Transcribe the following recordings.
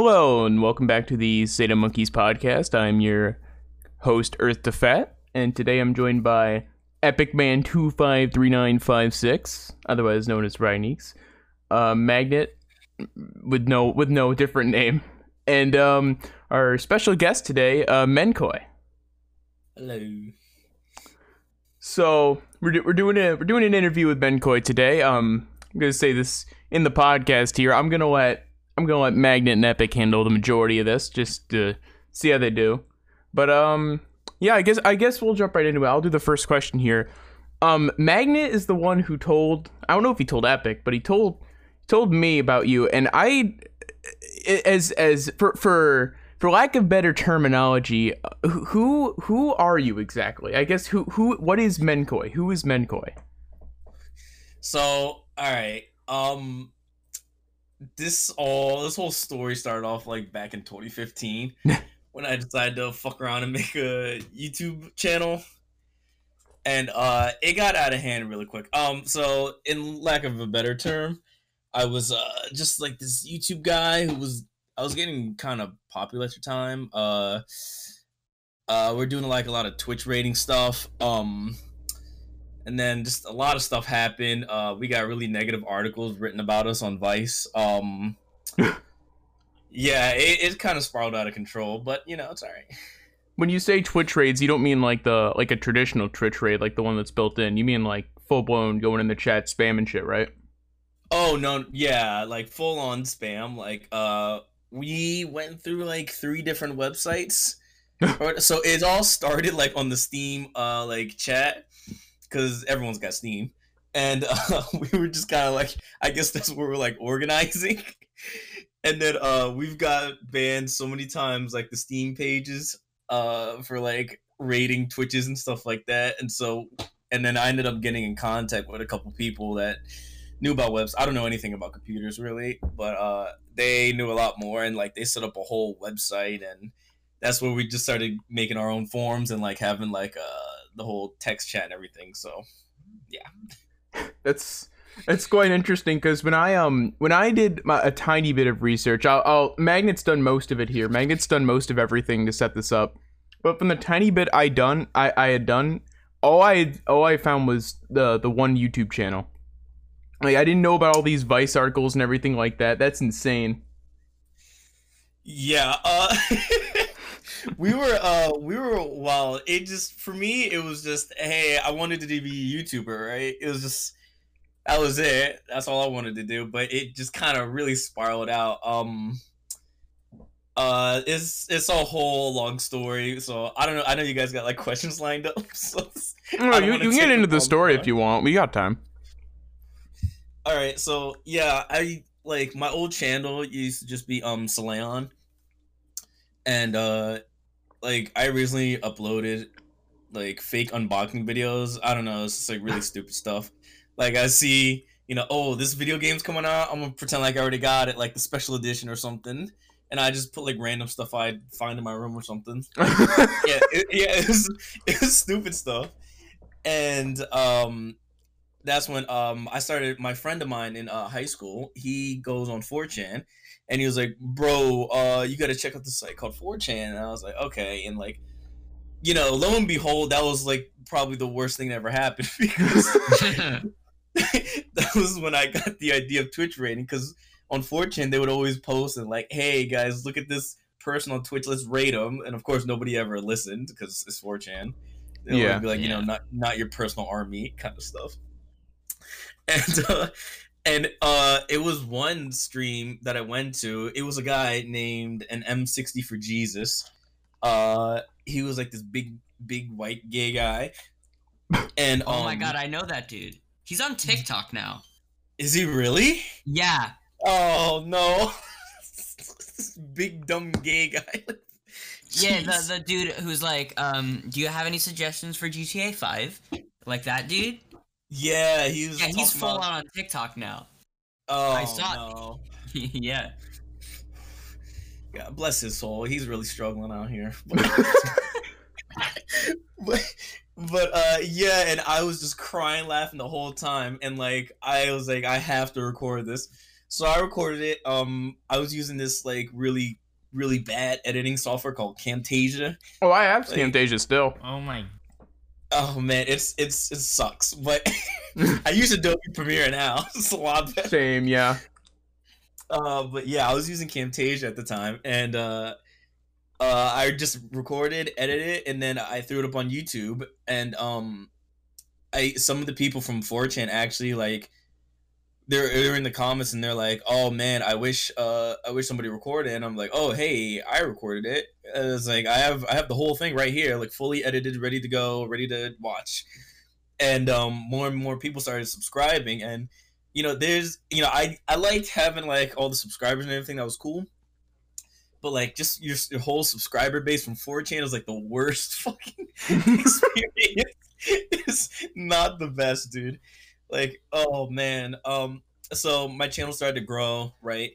Hello, and welcome back to the SATAMonkeys podcast. I'm your host, Earth to Fat, and today I'm joined by Epic Man 253956, otherwise known as Ryneeks, uh, Magnet with no with no different name, and um, our special guest today, uh, MenKoi. Hello. So we're, do- we're doing a we're doing an interview with MenKoi today. Um, I'm gonna say this in the podcast here. I'm gonna let I'm gonna let Magnet and Epic handle the majority of this, just to see how they do. But um, yeah, I guess I guess we'll jump right into it. I'll do the first question here. Um, Magnet is the one who told I don't know if he told Epic, but he told told me about you, and I as as for for for lack of better terminology, who who are you exactly? I guess who who what is MenKoi? Who is MenKoi? So, all right. Um this all this whole story started off like back in 2015 when I decided to fuck around and make a YouTube channel. And uh it got out of hand really quick. Um so in lack of a better term, I was uh just like this YouTube guy who was I was getting kind of popular at the time. Uh uh we're doing like a lot of Twitch raiding stuff. Um and then just a lot of stuff happened. Uh, we got really negative articles written about us on Vice. Um, yeah, it, it kind of spiraled out of control, but you know it's all right. When you say Twitch raids, you don't mean like the like a traditional Twitch raid, like the one that's built in. You mean like full blown going in the chat spam and shit, right? Oh no, yeah, like full on spam. Like, uh, we went through like three different websites. so it all started like on the Steam, uh, like chat because everyone's got Steam, and uh, we were just kind of like, I guess that's where we're like organizing. and then uh, we've got banned so many times, like the Steam pages, uh, for like raiding Twitches and stuff like that. And so, and then I ended up getting in contact with a couple people that knew about webs. I don't know anything about computers really, but uh, they knew a lot more, and like they set up a whole website and that's where we just started making our own forms and like having like uh the whole text chat and everything. So yeah, that's that's quite interesting because when I um when I did my, a tiny bit of research, I'll, I'll Magnet's done most of it here. Magnet's done most of everything to set this up, but from the tiny bit I done I, I had done, all I all I found was the the one YouTube channel. Like I didn't know about all these Vice articles and everything like that. That's insane. Yeah. Uh we were uh we were well it just for me it was just hey i wanted to be a youtuber right? It was just that was it. That's all i wanted to do. But it just kind of really spiraled out. Um uh it's it's a whole long story. So i don't know i know you guys got like questions lined up. So no, you, you can get into the story if you want. We got time. All right so yeah i like my old channel used to just be um Celion and uh like I recently uploaded like fake unboxing videos. I don't know, it's just like really stupid stuff. Like I see, you know, oh, this video game's coming out. I'm gonna pretend like I already got it, like the special edition or something. And I just put like random stuff I find in my room or something. yeah, it, yeah, it was, it stupid stuff. And um, that's when um I started. My friend of mine in uh, high school, he goes on 4chan, and he was like, "Bro, uh, you got to check out this site called 4chan." And I was like, "Okay." And like, you know, lo and behold, that was like probably the worst thing that ever happened because that was when I got the idea of Twitch raiding. Because on 4chan, they would always post and like, "Hey guys, look at this person on Twitch. Let's rate them." And of course, nobody ever listened because it's 4chan. They yeah, be like, yeah. you know, not not your personal army kind of stuff. And uh, and uh it was one stream that I went to. It was a guy named an M60 for Jesus. Uh he was like this big big white gay guy. And Oh um, my god, I know that dude. He's on TikTok now. Is he really? Yeah. Oh no. big dumb gay guy. yeah, the the dude who's like, um, do you have any suggestions for GTA 5? Like that dude? Yeah, he's yeah, he's full about... on TikTok now. Oh, I saw. No. yeah. God bless his soul. He's really struggling out here. but, but uh, yeah, and I was just crying, laughing the whole time, and like I was like, I have to record this. So I recorded it. Um, I was using this like really, really bad editing software called Camtasia. Oh, I have Like- Camtasia still. Oh my. Oh man, it's it's it sucks. But I use Adobe Premiere now. it's a lot better. Same, yeah. Uh, but yeah, I was using Camtasia at the time, and uh, uh, I just recorded, edited it, and then I threw it up on YouTube. And um, I some of the people from 4chan actually like they're they're in the comments and they're like, "Oh man, I wish uh I wish somebody recorded." And I'm like, "Oh hey, I recorded it." And it's like I have I have the whole thing right here, like fully edited, ready to go, ready to watch. And um, more and more people started subscribing, and you know, there's you know, I I liked having like all the subscribers and everything. That was cool. But like, just your, your whole subscriber base from 4chan is like the worst fucking experience. it's not the best, dude. Like, oh man. Um, so my channel started to grow, right?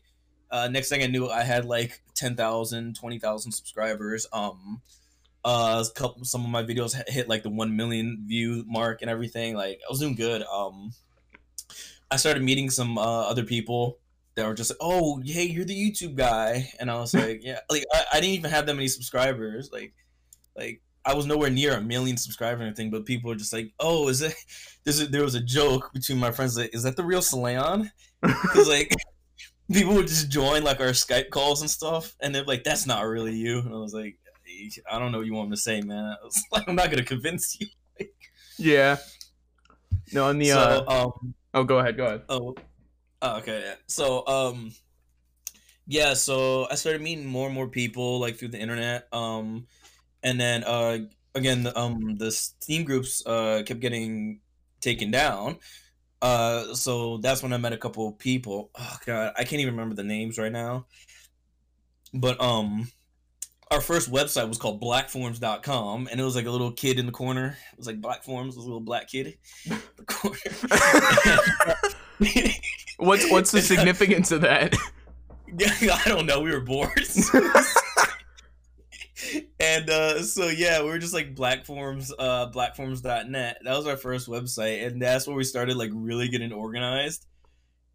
Uh, next thing I knew, I had like 10,000, 20,000 subscribers. Um, uh, couple, some of my videos hit- like the 1 million view mark and everything. Like, I was doing good. Um, I started meeting some uh, other people that were just like, "Oh, hey, you're the YouTube guy," and I was like, "Yeah." Like, I, I didn't even have that many subscribers. Like, like I was nowhere near a million subscribers or anything. But people were just like, "Oh, is it?" There was a joke between my friends. Like, is that the real Celion? Because like people would just join like our Skype calls and stuff, and they're like, "That's not really you." And I was like, "I don't know what you want me to say, man." I was like, "I'm not gonna convince you." Yeah. No, on the so, uh um, oh go ahead, go ahead. Oh, oh, okay. So, um, yeah. So I started meeting more and more people like through the internet. Um, and then uh, again, the, um, the Steam groups uh kept getting taken down. Uh, so that's when I met a couple of people. Oh god, I can't even remember the names right now. But um, our first website was called blackforms.com and it was like a little kid in the corner. It was like Black Forms, was a little black kid in the corner. What's what's the significance of that? I don't know. We were bored. and uh, so yeah, we were just like blackforms, uh, blackforms.net. That was our first website, and that's where we started like really getting organized.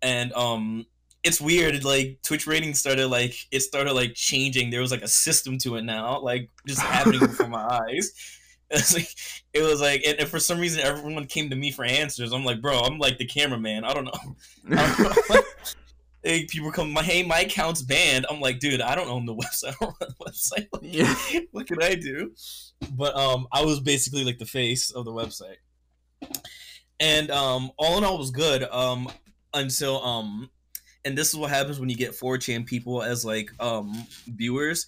And um, it's weird. Like Twitch raidings started like it started like changing. There was like a system to it now, like just happening before my eyes. It's like it was like, and, and for some reason, everyone came to me for answers. I'm like, bro, I'm like the cameraman. I don't know. I don't know. Hey, people come, my hey, my account's banned. I'm like, dude, I don't own the website. I don't run the website. Like, Yeah. what can I do? But um, I was basically like the face of the website, and um, all in all, was good. Um, until um, and this is what happens when you get 4chan people as like um viewers.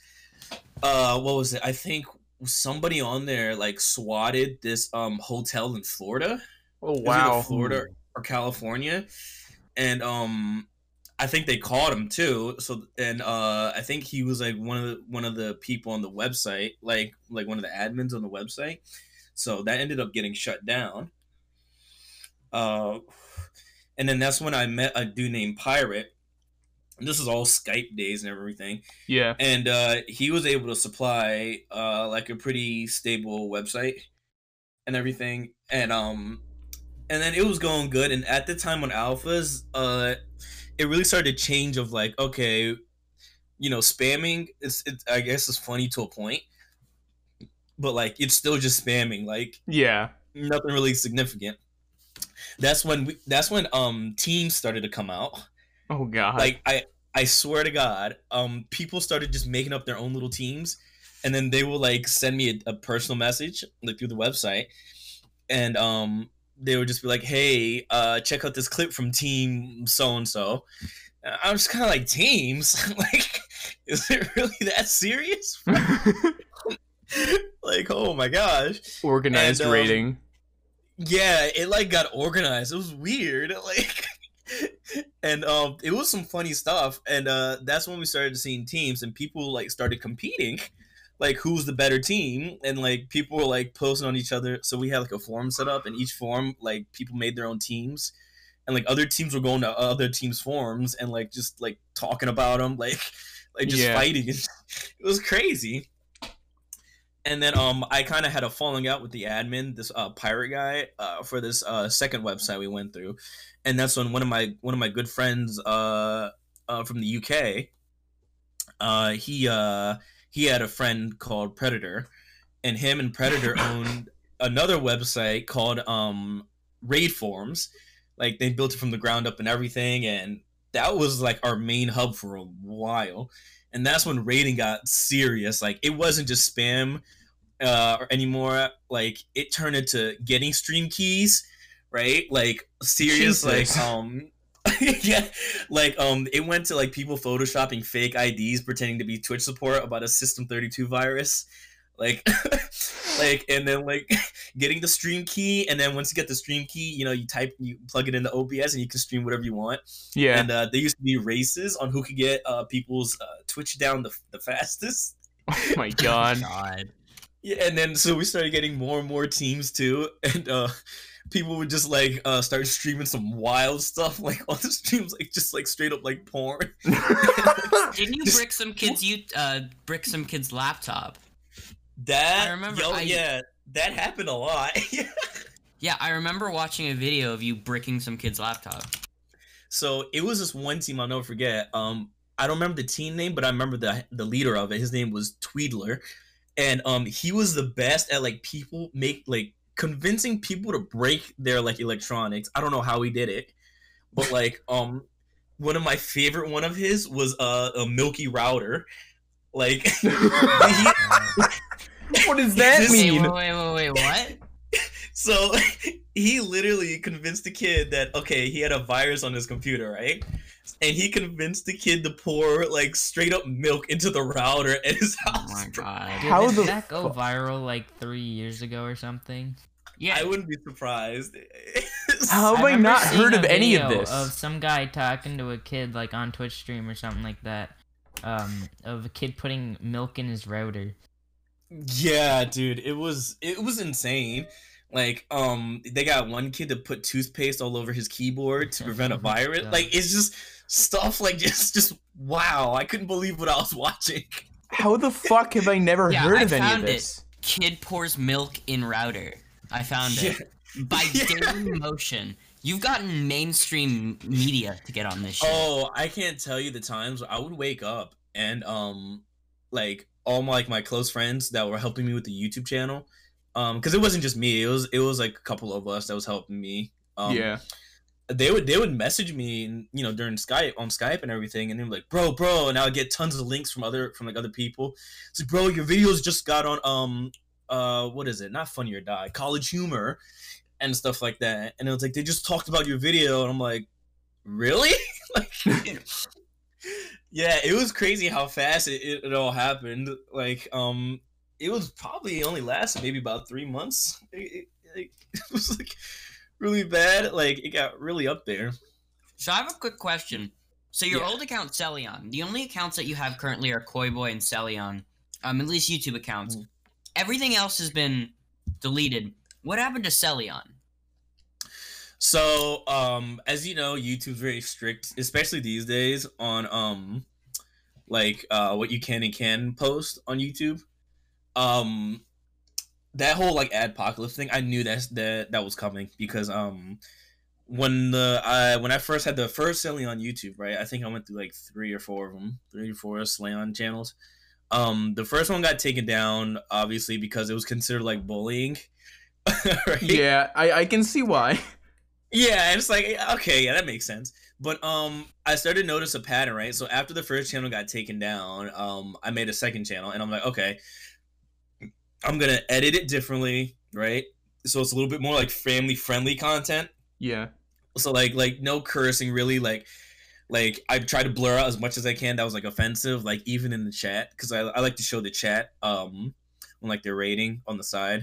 Uh, what was it? I think somebody on there like swatted this um hotel in Florida. Oh It was either wow. Florida or California, and um, I think they caught him too. So and uh, I think he was like one of the one of the people on the website, like like one of the admins on the website. So that ended up getting shut down. Uh, and then that's when I met a dude named Pirate. And this is all Skype days and everything Yeah. and uh, he was able to supply uh, like a pretty stable website and everything and um and then it was going good and at the time on alphas uh it really started to change of like okay you know spamming is it, i guess is funny to a point but like it's still just spamming like Yeah. nothing really significant that's when we, that's when um teams started to come out Oh god. like I I swear to God, um, people started just making up their own little teams, and then they will like send me a, a personal message like through the website, and um, they would just be like, "Hey, uh, check out this clip from Team So and So." I'm just kind of like teams, like, is it really that serious? like, oh my gosh, Organized and, um, raiding. yeah, it like got organized. It was weird. Like and um it was some funny stuff. And uh that's when we started seeing teams and people like started competing. Like who's the better team? And like people were like posting on each other. So we had like a forum set up and each forum like people made their own teams. And like other teams were going to other teams' forums and like just like talking about them, like like just Yeah. fighting. it was crazy. and then um I kind of had a falling out with the admin, this uh pirate guy, uh for this uh second website we went through, and that's when one of my one of my good friends uh uh from the UK, uh he uh he had a friend called Predator, and him and Predator owned another website called um Raid Forums, like they built it from the ground up and everything, and that was like our main hub for a while and that's when raiding got serious. Like it wasn't just spam uh, anymore. Like it turned into getting stream keys, right? Like serious, Jesus. like um. yeah, like um, it went to like people photoshopping fake IDs pretending to be Twitch support about a System 32 virus, like, like, and then like getting the stream key, and then once you get the stream key, you know, you type, you plug it into OBS, and you can stream whatever you want. Yeah. And uh, there used to be races on who could get uh, people's uh, Twitch down the, the fastest. oh my god. God. Yeah, and then so we started getting more and more teams too, and uh, people would just like uh, start streaming some wild stuff, like on the streams, like just like straight up like porn. Didn't you brick some kids? You uh, brick some kids' laptop. That I remember yo, I- yeah, that happened a lot. Yeah, I remember watching a video of you bricking some kid's laptop. so it was this one team I'll never forget. Um, I don't remember the team name, but I remember the the leader of it. His name was Tweedler, and um, he was the best at like people make like convincing people to break their like electronics. I don't know how he did it, but like um, one of my favorite one of his was uh, a Milky router. Like he, what does that This- mean? wait, wait, wait, wait, what? So he literally convinced the kid that okay, he had a virus on his computer, right? And he convinced the kid to pour like straight up milk into the router at his Oh house. my god. Dude, How did the that go viral like three years ago or something? Yeah, I wouldn't be surprised. How have I, remember not heard of any of this? Of some guy talking to a kid like on Twitch stream or something like that. Um, of a kid putting milk in his router. yeah, dude, it was it was insane. Like, um, they got one kid to put toothpaste all over his keyboard to prevent a virus. Like, it's just stuff like just just wow. I couldn't believe what I was watching. How the fuck have I never Yeah, heard I of any of found it. this? kid pours milk in router. I found it by Yeah. Dailymotion. You've gotten mainstream media to get on this shit. Oh, I can't tell you the times I would wake up and um like all my like my close friends that were helping me with the YouTube channel. Um because it wasn't just me, it was it was like a couple of us that was helping me. Um yeah. they would they would message me and you know during Skype on Skype and everything and they were like, bro, bro, and I would get tons of links from other from like other people. It's like, bro, your videos just got on um uh what is it? Not funny or die, college humor and stuff like that. And it was like they just talked about your video and I'm like, really? like Yeah, it was crazy how fast it, it, it all happened. Like, um it was probably only lasted maybe about three months. It, it, it was like really bad. Like it got really up there. So I have a quick question. So your Yeah. old account Celion, the only accounts that you have currently are Koi Boy and Celion, um, at least YouTube accounts. Mm. Everything else has been deleted. What happened to Celion? So, um, as you know, YouTube's very strict, especially these days, on um, like uh, what you can and can post on YouTube. Um, that whole like adpocalypse thing, I knew that's that that was coming because um, when the I when I first had the first selling on YouTube, right? I think I went through like three or four of them, three or four Celion channels. Um, the first one got taken down, obviously, because it was considered like bullying. right? Yeah, I, I can see why. Yeah, and it's like okay, yeah, that makes sense. But um, I started to notice a pattern, right? So after the first channel got taken down, um, I made a second channel, and I'm like, okay, I'm gonna edit it differently, right? So it's a little bit more like family friendly content. Yeah. So like like no cursing, really. Like like I try to blur out as much as I can that was like offensive, like even in the chat, because I I like to show the chat um when like they're raiding on the side,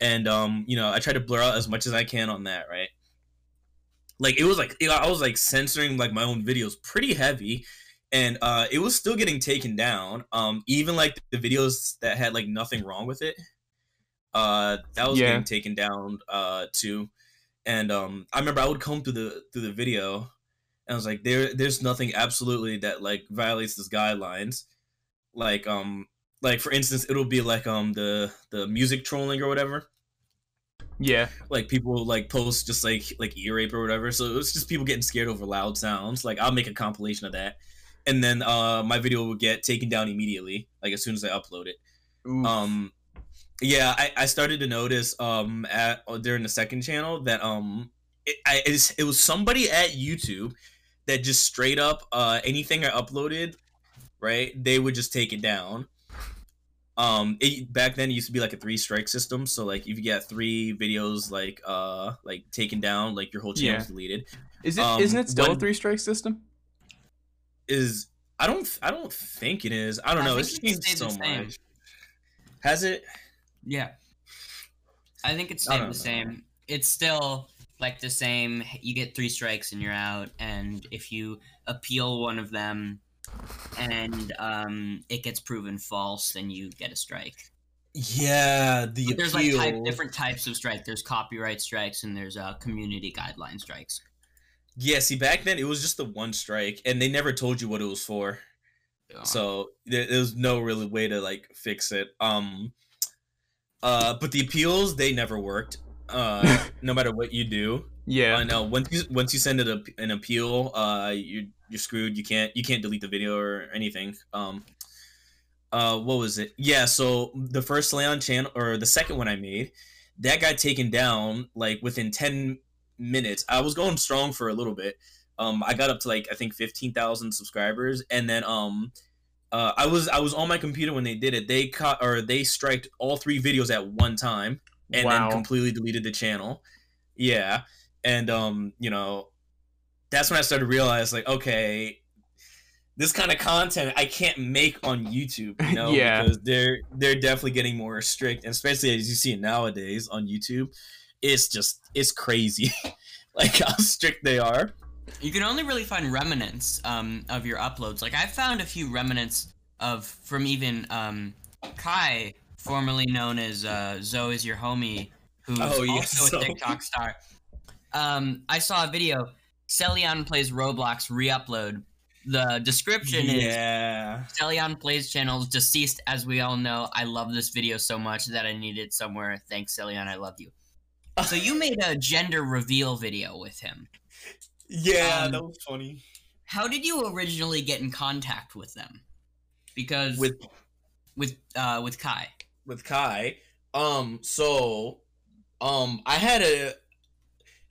and um you know I try to blur out as much as I can on that, right? like it was like know, I was like censoring like my own videos pretty heavy and uh it was still getting taken down um even like the videos that had like nothing wrong with it uh that was Yeah. getting taken down uh too and um I remember I would come through the through the video and I was like there there's nothing absolutely that like violates this guidelines like um like for instance, it'll be like um the the music trolling or whatever. Yeah. Like people like post just like like ear rape or whatever. So it was just people getting scared over loud sounds. Like I'll make a compilation of that, and then uh my video will get taken down immediately, like as soon as I upload it. Oof. Um, yeah, I, I started to notice um at uh, during the second channel that um it I it was somebody at YouTube that just straight up uh anything I uploaded, right? They would just take it down. Um, it, back then it used to be like a three strike system. So like if you get three videos like uh like taken down, like your whole channel's Yeah. deleted. Is it um, not it still a three strike system? Is I don't I don't think it is. I don't know. think It's changed stayed so much. Has it? Yeah. I think it's I stayed the know. same. It's still like the same. You get three strikes and you're out, and if you appeal one of them, and um, it gets proven false, then you get a strike. Yeah, the But there's like type, different types of strike. There's copyright strikes and there's uh, community guideline strikes. Yeah, see, back then it was just the one strike, and they never told you what it was for. Yeah. So there, there was no really way to like fix it. Um, uh, but the appeals they never worked. Uh, no matter what you do. Yeah. I know once you once you send it a, an appeal, uh, you you're screwed. You can't you can't delete the video or anything. Um, uh, what was it? Yeah, so the first Leon channel or the second one I made, that got taken down like within ten minutes. I was going strong for a little bit. Um, I got up to like I think fifteen thousand subscribers, and then um, uh, I was I was on my computer when they did it. They caught or they striked all three videos at one time, and Wow. then completely deleted the channel. Yeah, and um, you know, that's when I started to realize like, okay, this kind of content I can't make on YouTube, you know, Yeah. because they're they're definitely getting more strict, and especially as you see it nowadays on YouTube, it's just it's crazy, like how strict they are. You can only really find remnants um, of your uploads. Like I found a few remnants of from even um, Kai, formerly known as uh, Zoe is your homie, who's Oh, yeah, also a TikTok star. Um, I saw a video. Celion plays Roblox re-upload. The description is Yeah, Celion plays channels deceased. As we all know, I love this video so much that I need it somewhere. Thanks, Celion. I love you. So you made a gender reveal video with him. yeah, Um, that was funny. How did you originally get in contact with them? Because With with uh with Kai. With Kai. Um, so, um, I had a,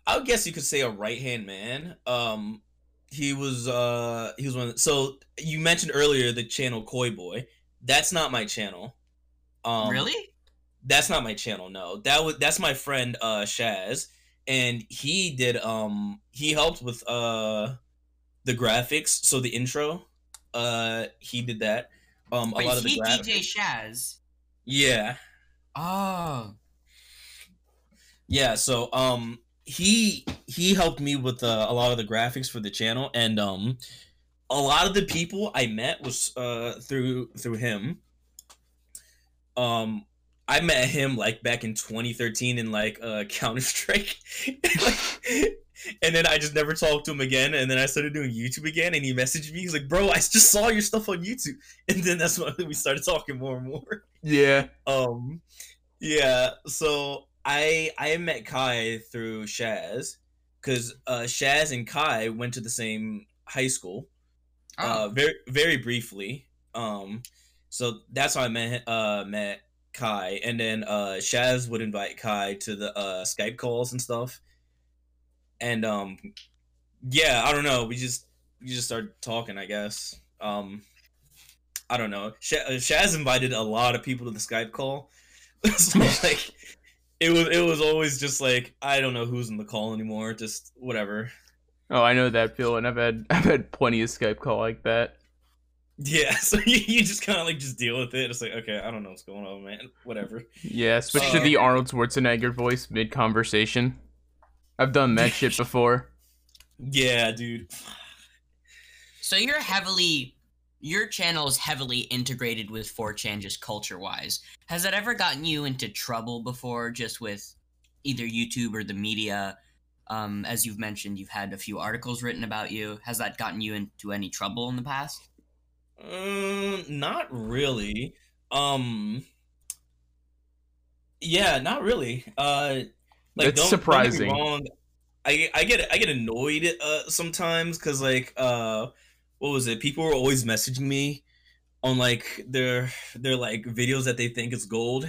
I would guess you could say a right hand man. Um, he was, uh, he was one. So you mentioned earlier the channel Koi Boy. That's not my channel. Um, really? That's not my channel. No, that was that's my friend uh Shaz, and he did um he helped with uh the graphics. So the intro, uh, he did that. Um, a Wait, lot of the he graphics. DJ Shaz. Yeah. Oh. Yeah, so um he he helped me with uh, a lot of the graphics for the channel and um a lot of the people I met was uh through through him. Um I met him like back in 2013 in like uh Counter Strike. and then I just never talked to him again and then I started doing YouTube again and he messaged me he's like, "Bro, I just saw your stuff on YouTube." And then that's when we started talking more and more Yeah. um yeah so i i met kai through shaz because uh shaz and kai went to the same high school Oh. uh very very briefly um so that's how i met uh met kai and then uh shaz would invite kai to the uh skype calls and stuff and um yeah i don't know we just we just started talking i guess um I don't know. Sh- uh, Shaz invited a lot of people to the Skype call. so like, it was it was always just like I don't know who's in the call anymore. Just whatever. Oh, I know that feeling. I've had I've had plenty of Skype call like that. Yeah. So you, you just kind of like just deal with it. It's like okay, I don't know what's going on, man. Whatever. Yeah, switch to the Arnold Schwarzenegger voice mid conversation. I've done that shit before. Yeah, dude. So you're heavily your channel is heavily integrated with 4chan just culture wise. Has that ever gotten you into trouble before just with either YouTube or the media? Um, as you've mentioned, you've had a few articles written about you. Has that gotten you into any trouble in the past? Um, not really. Um. Yeah, not really. Uh, like That's don't, surprising. Don't get me wrong. I I get I get annoyed uh sometimes because like uh what was it? People were always messaging me on like their their like videos that they think is gold,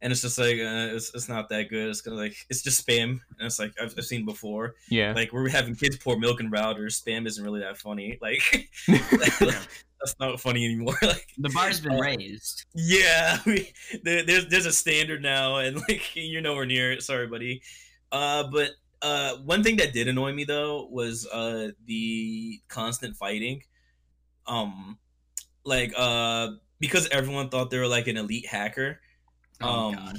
and it's just like uh, it's it's not that good. It's gonna like it's just spam, and it's like I've, I've seen before. Yeah. Like we're having kids pour milk in routers. Spam isn't really that funny. Like that's not funny anymore. like The bar's been Uh, raised. yeah, we, there, there's there's a standard now, and like you're nowhere near it. Sorry, buddy. Uh, but uh, one thing that did annoy me though was uh the constant fighting. Um, like uh because everyone thought they were like an elite hacker. Oh, um, God.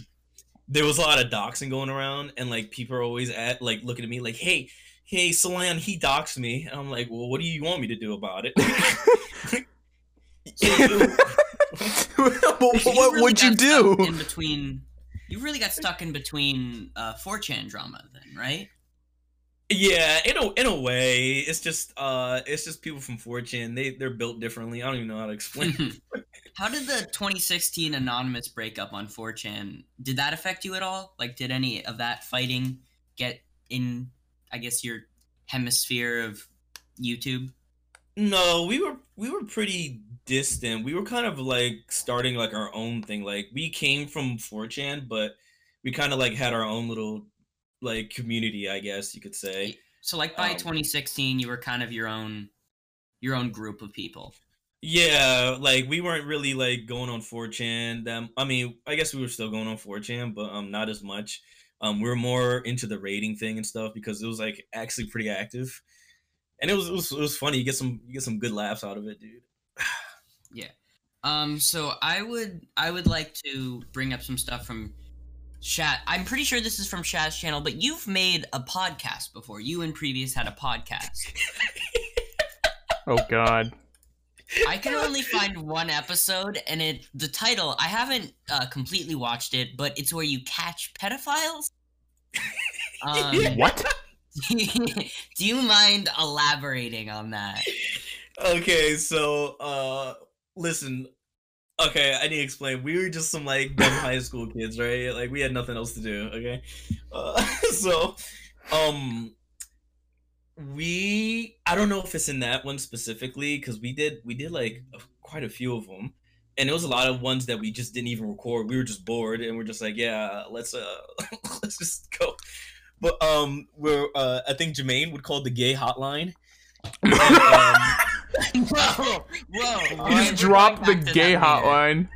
there was a lot of doxing going around, and like people are always at like looking at me like, "Hey, hey, Solon, he doxed me," and I'm like, "Well, what do you want me to do about it?" what You what really would you do? In between, you really got stuck in between uh, 4chan drama, then, right? Yeah, in a in a way, it's just uh, it's just people from 4chan. They they're built differently. I don't even know how to explain. How did the 2016 anonymous breakup on 4chan did that affect you at all? Like, did any of that fighting get in? I guess your hemisphere of YouTube. no, we were we were pretty distant. We were kind of like starting like our own thing. Like we came from 4chan, but we kind of like had our own little like community, I guess you could say. So, like by Um, 2016, you were kind of your own, your own group of people. Yeah, like we weren't really like going on 4chan. Them, I mean, I guess we were still going on 4chan, but um, not as much. Um, we were more into the raiding thing and stuff because it was like actually pretty active, and it was it was, it was funny. You get some you get some good laughs out of it, dude. Um, so I would I would like to bring up some stuff from Shaz. I'm pretty sure this is from Shaz's channel, but you've made a podcast before. You and previous had a podcast. Oh God. I can only find one episode, and it the title. I haven't uh, completely watched it, but it's where you catch pedophiles. Um, What? do you mind elaborating on that? Okay, so uh, listen. Okay, I need to explain. We were just some like dumb high school kids, right? Like we had nothing else to do. Okay, uh, so um, we I don't know if it's in that one specifically because we did we did like quite a few of them, and it was a lot of ones that we just didn't even record. We were just bored, and we're just like, yeah, let's uh, let's just go. But um, we're uh, I think Jermaine would call the gay hotline. And, um, whoa, whoa! You just we're dropped the going back to gay hotline.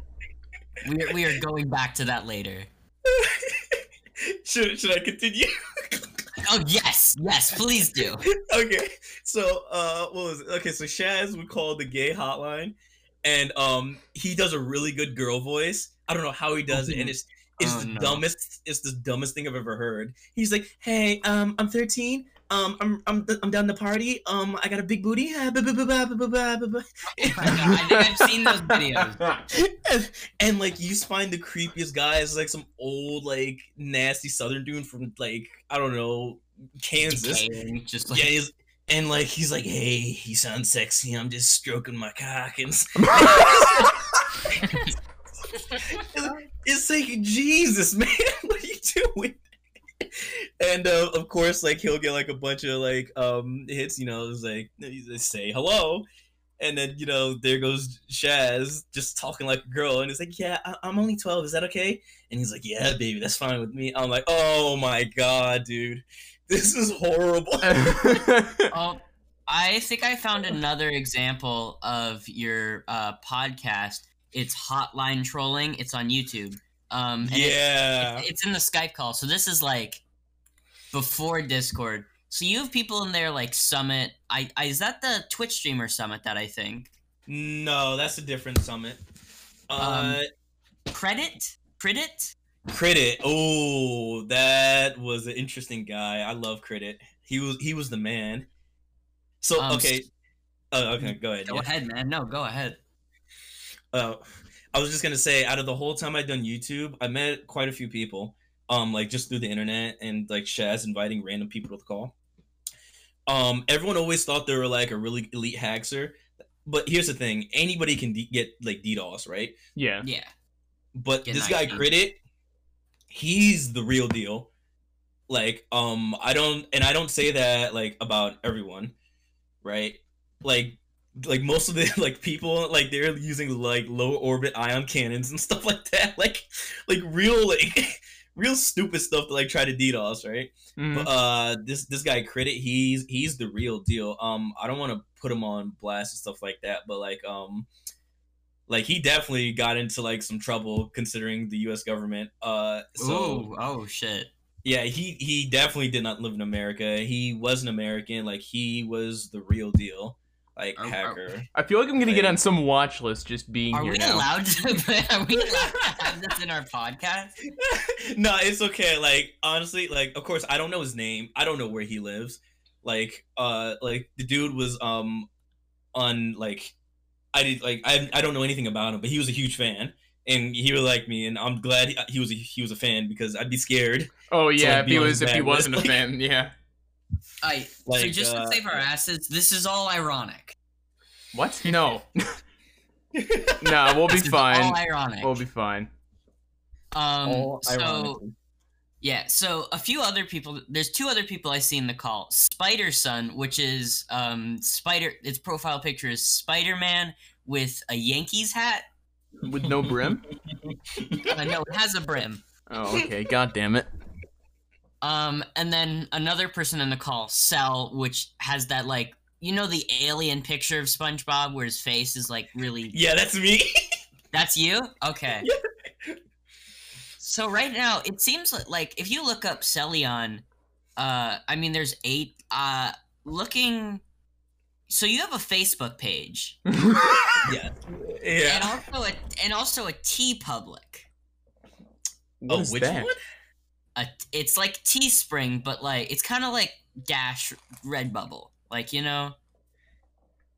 We are, we are going back to that later. should should I continue? Oh yes, yes, please do. okay, so uh, what was it? Okay, so Shaz would call the gay hotline, and um, he does a really good girl voice. I don't know how he does it, and it's it's Oh, the no. dumbest. It's the dumbest thing I've ever heard. He's like, "Hey, um, I'm 13. Um, I'm I'm I'm down the party. Um, I got a big booty. Ah, ba- ba- ba- ba- ba- ba- ba- ba." Oh I think I've seen those videos. and, and, like you find the creepiest guy is like some old like nasty southern dude from like I don't know Kansas. Decaying, just like Yeah, he's, and like he's like, hey, you sound sexy. I'm just stroking my cock, and it's like Jesus, man, what are you doing? And uh, of course, like he'll get like a bunch of like um hits. You know, it's like say hello, and then you know there goes Shaz just talking like a girl, and it's like, yeah, I- I'm only twelve. Is that okay? And he's like, yeah, baby, that's fine with me. I'm like, oh my god, dude, this is horrible. Oh, I think I found another example of your uh, podcast. It's hotline trolling. It's on YouTube. Um, yeah. it's, it's in the Skype call. So this is like before Discord. So you have people in there like Summit. I, I is that the Twitch streamer Summit that I think No, that's a different summit. Uh, credit credit. Credit. Oh, that was an interesting guy. I love Credit. He was he was the man. So Um, okay. Oh, okay, go ahead. Go yeah. ahead, man. No, go ahead. Uh, I was just gonna say, out of the whole time I've done YouTube, I met quite a few people. Um, like just through the internet and like Shaz inviting random people to the call. Um, everyone always thought they were like a really elite hacker, but here's the thing: anybody can d- get like DDoS, right? Yeah. Yeah. But Get this guy ID. Credit, he's the real deal. Like, um, I don't, and I don't say that like about everyone, right? Like, like most of the like people, like they're using like low orbit ion cannons and stuff like that, like, like real like. Real stupid stuff to like try to DDoS, right? Mhm. But uh, this this guy credit, he's he's the real deal. Um, I don't want to put him on blast and stuff like that, but like um, like he definitely got into like some trouble considering the U.S. government. Uh, so Ooh, oh shit. yeah, he he definitely did not live in America. He was an American. Like he was the real deal, like Are- are- hacker. I feel like I'm gonna get on some watch list just being Are here we now. allowed to? Are we allowed to have this in our podcast? no, it's okay. Like honestly, like of course I don't know his name. I don't know where he lives. Like uh, like the dude was um on like I did like I I don't know anything about him, but he was a huge fan. And he would like me, and I'm glad he, he was a, he was a fan because I'd be scared. Oh yeah, like, if he was if he wasn't a fan, yeah. I so just uh, to save our asses, this is all ironic. What? No. nah, we'll be This is all fine. ironic. We'll be fine. um, All so ironically. yeah, so a few other people. There's two other people I see in the call. Spider Son, which is um Spider. Its profile picture is Spider Man with a Yankees hat. With no brim? Uh, no, it has a brim. Oh, okay. God damn it. Um, and then another person in the call, Cell, which has that like you know the alien picture of SpongeBob where his face is like really. yeah, that's me. That's you. Okay. So right now it seems like, like if you look up Celion, uh, I mean there's eight. Uh, looking. So you have a Facebook page yeah, Yeah. and yeah. also a and also a TeePublic. What oh, which that? one? A, it's like Teespring, but like it's kind of like Dash Redbubble, like you know.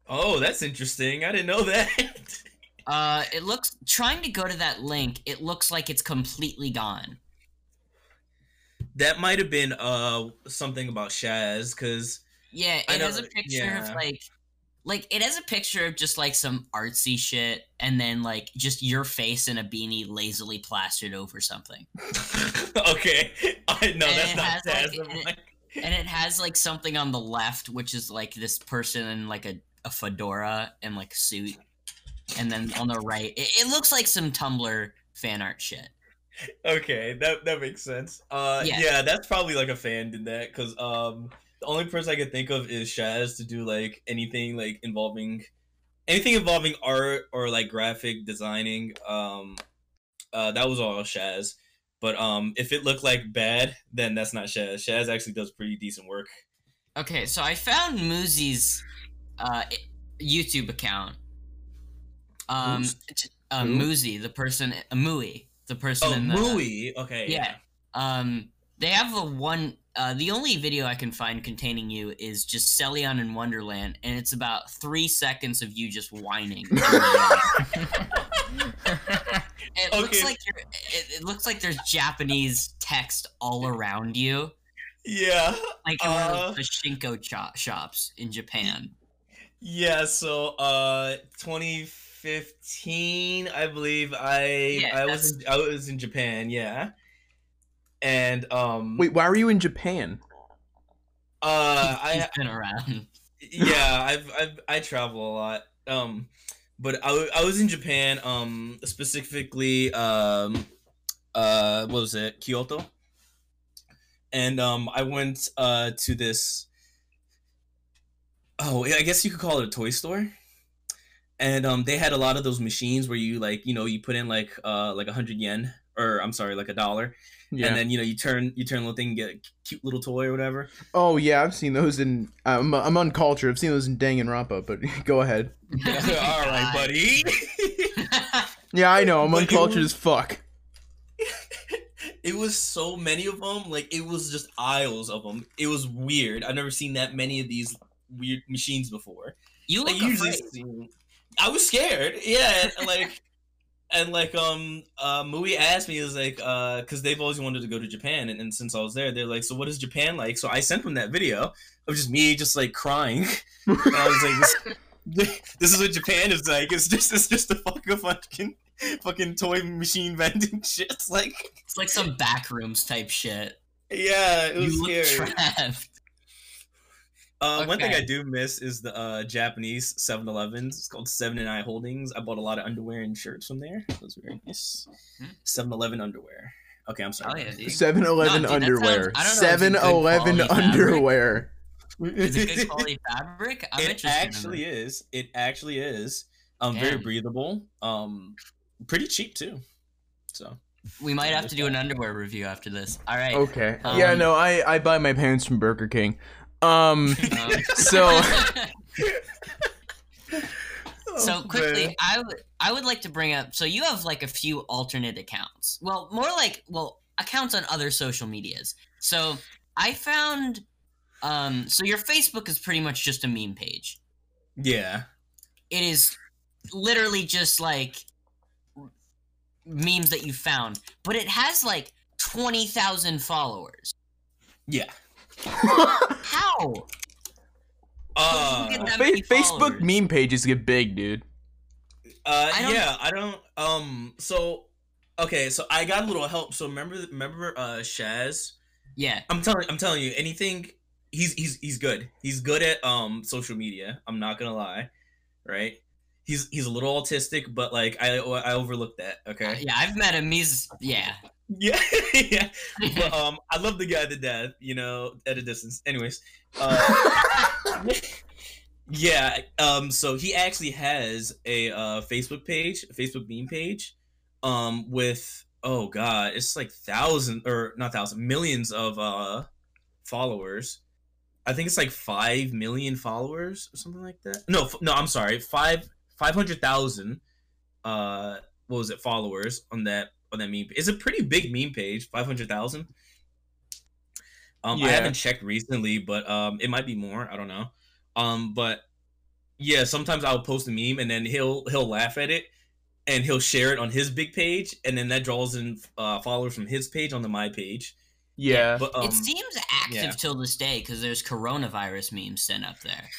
Oh, that's interesting. I didn't know that. Uh, it looks trying to go to that link. It looks like it's completely gone. that might have been uh something about Shaz, because Yeah, it has a picture of like, like it has a picture of just like some artsy shit, and then like just your face in a beanie lazily plastered over something, okay, I no, And that's not has, like, and it- and it has like something on the left, which is like this person in like a, a fedora and like a suit, and then on the right, it, it looks like some Tumblr fan art shit. okay, that that makes sense. Uh, Yeah. yeah. that's probably like a fan did that because um, the only person I could think of is Shaz to do like anything like involving anything involving art or like graphic designing. Um, uh, that was all Shaz. But um, if it looked like bad, then that's not Shaz. Shaz actually does pretty decent work. Okay, so I found Moozy's uh, YouTube account. Um, uh, who? The person, uh, Mooey, the person Oh, in the Mooey. Okay. yeah. Um, they have a one. Uh, the only video I can find containing you is just Celion in Wonderland, and it's about three seconds of you just whining. it looks like you're. It, it looks like there's Japanese text all around you, Yeah. like in one of Uh, those pachinko cho- shops in Japan. Yeah, so uh 2015, I believe I Yeah, I was in, I was in Japan, yeah. And um Wait, why were you in Japan? uh He's I been around. yeah, I've I've I travel a lot. Um but I was in Japan um specifically um uh what was it? Kyoto. And um I went uh to this oh, I guess you could call it a toy store. And um they had a lot of those machines where you like, you know, you put in like uh like a 100 yen or I'm sorry, like a dollar. Yeah. And then you know, you turn you turn a little thing and get a cute little toy or whatever. oh yeah, I've seen those in. I'm I'm uncultured. I've seen those in Danganronpa, but go ahead. All right, buddy. Yeah, I know. I'm But uncultured was- as fuck. it was so many of them like it was just aisles of them it was weird i've never seen that many of these weird machines before You like usually afraid. i was scared yeah like and like um uh Mui asked me is like uh because they've always wanted to go to japan and, and since i was there they're like so what is japan like so i sent them that video of just me just like crying and i was like this, this is what Japan is like. It's just it's just a fucking fucking fucking toy machine vending shit. It's like It's like some backrooms type shit. yeah, it was You look scary. trapped. Uh, One thing I do miss is the uh, Japanese 7-Elevens. It's called Seven and I Holdings. I bought a lot of underwear and shirts from there. It was very nice. Hmm. 7-Eleven underwear. Okay, I'm sorry. Oh yeah, 7 Eleven No, underwear. sounds- I don't know, is it 7 good Eleven underwear. Is it good quality fabric? I'm it interested. in actually that. is. It actually is. Um, very breathable. Um, pretty cheap too. So We might have to do an underwear review after this. All right. Okay. Um, yeah, no, I I buy my pants from Burger King. Um so so Oh, quickly, man. I would I would like to bring up. So you have like a few alternate accounts. Well, more like well accounts on other social medias. So I found. Um, so your Facebook is pretty much just a meme page. Yeah. It is literally just like memes that you found, but it has like twenty thousand followers. Yeah. How? Uh, Fa- Facebook meme pages get big, dude. Uh, I yeah, I don't. Um, so okay, so I got a little help. So remember, remember, uh, Shaz. Yeah. I'm telling, I'm telling you, anything. He's he's he's good. He's good at um social media. I'm not gonna lie, right? He's he's a little autistic, but like I I overlooked that. Okay. Yeah, I've met him. He's yeah. Yeah, yeah. But um, I love the guy to death. You know, at a distance. Anyways, uh, yeah. Um, so he actually has a uh Facebook page, a Facebook meme page, um, with oh god, it's like thousand or not thousand, millions of uh followers. I think it's like five million followers or something like that. No, f- no, I'm sorry, five five hundred thousand. Uh, what was it? Followers on that on that meme. It's a pretty big meme page, five hundred thousand. Um, I haven't checked recently, but um, it might be more. I don't know. Um, but yeah, sometimes I'll post a meme and then he'll he'll laugh at it and he'll share it on his big page, and then that draws in uh, followers from his page onto my page. yeah. But um, it seems active yeah. till this day because there's coronavirus memes sent up there.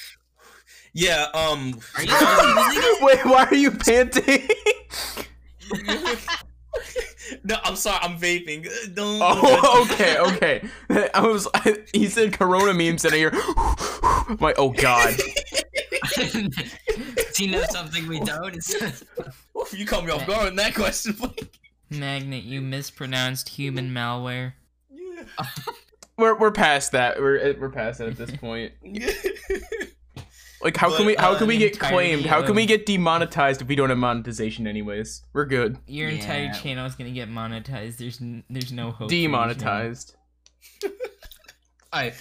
yeah, um, Are you still using it? Wait, why are you panting? no, I'm sorry, I'm vaping. Don't. don't oh, okay, okay. I was he said corona memes and I hear I'm like, "Oh god." Do you know something we don't? Oof, you caught me off guard on that question. Magnet, you mispronounced human malware. yeah. We're we're past that. We're we're past that at this point. Like how can we how uh, can we get claimed? How can we get demonetized if we don't have monetization anyways? We're good. Your entire channel is gonna get monetized. There's n- there's no hope. for your channel. Demonetized. Alright.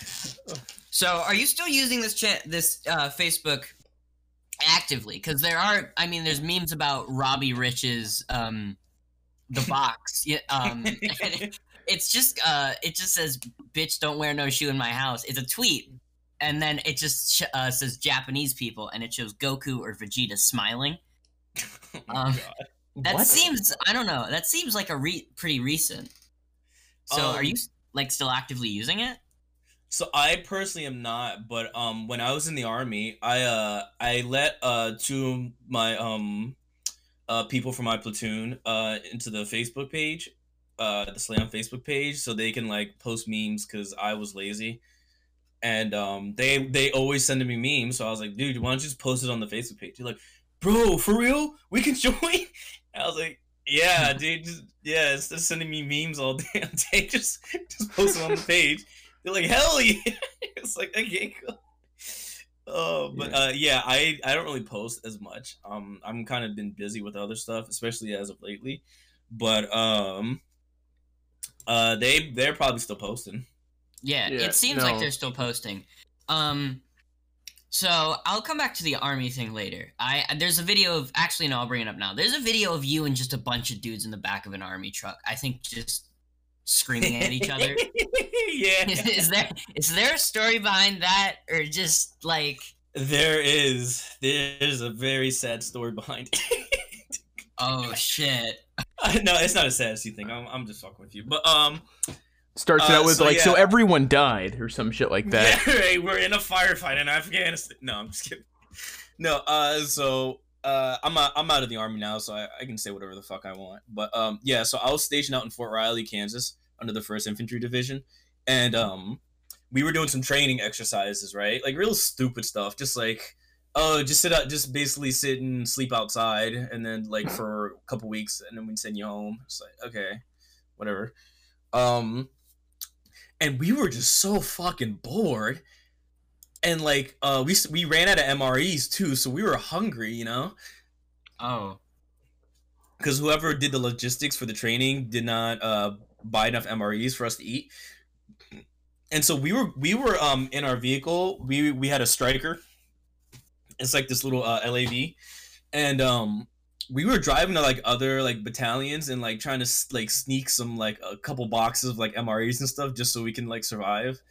So, are you still using this chat, this uh, Facebook actively? Because there are, I mean, there's memes about Robbie Rich's um, the box. Yeah, um, it's just, uh, it just says, "Bitch, don't wear no shoe in my house." It's a tweet, and then it just sh- uh, says Japanese people, and it shows Goku or Vegeta smiling. Oh my Um, God. That What? seems, I don't know, that seems like a re- pretty recent. So, are Um, you like still actively using it? So I personally am not, but um, when I was in the army, I uh, I let uh two of my um, uh, people from my platoon uh into the Facebook page, uh, the Slam Facebook page, so they can like post memes because I was lazy, and um, they they always sending me memes, so I was like, dude, why don't you just post it on the Facebook page? You're like, bro, for real, we can join. I was like. Yeah, dude. Just, yeah, instead of sending me memes all damn day, just just post it on the page. They're like, hell yeah. it's like, okay, cool. Oh, but Yeah. uh, yeah, I I don't really post as much. Um, I'm kind of been busy with other stuff, especially as of lately. But um, uh, they they're probably still posting. Yeah, Yeah, it seems like they're still posting. Um, so I'll come back to the army thing later. I there's a video of actually no, I'll bring it up now. There's a video of you and just a bunch of dudes in the back of an army truck. I think just screaming at each other. yeah, is there is there a story behind that, or just like there is there's a very sad story behind it. oh shit? no, it's not a sad thing. I'm I'm just fucking with you. But um, Starts Uh, out with so like, so everyone died or some shit like that. Yeah, right, we're in a firefight in Afghanistan. No, I'm just kidding. no, uh, so uh, I'm out, I'm out of the army now, so I, I can say whatever the fuck I want. But um, yeah, so I was stationed out in Fort Riley, Kansas, under the First Infantry Division, and um, we were doing some training exercises, right? Like real stupid stuff, just like oh, just sit out, just basically sit and sleep outside, and then like for a couple weeks, and then we'd send you home. It's like okay, whatever. Um, and we were just so fucking bored and like uh we we ran out of MREs too, so we were hungry, you know, Oh. because whoever did the logistics for the training did not uh buy enough MREs for us to eat. And so we were we were um in our vehicle. We we had a Stryker. It's like this little uh, LAV, and um we were driving to like other like battalions and like trying to like sneak some like a couple boxes of like MREs and stuff just so we can like survive.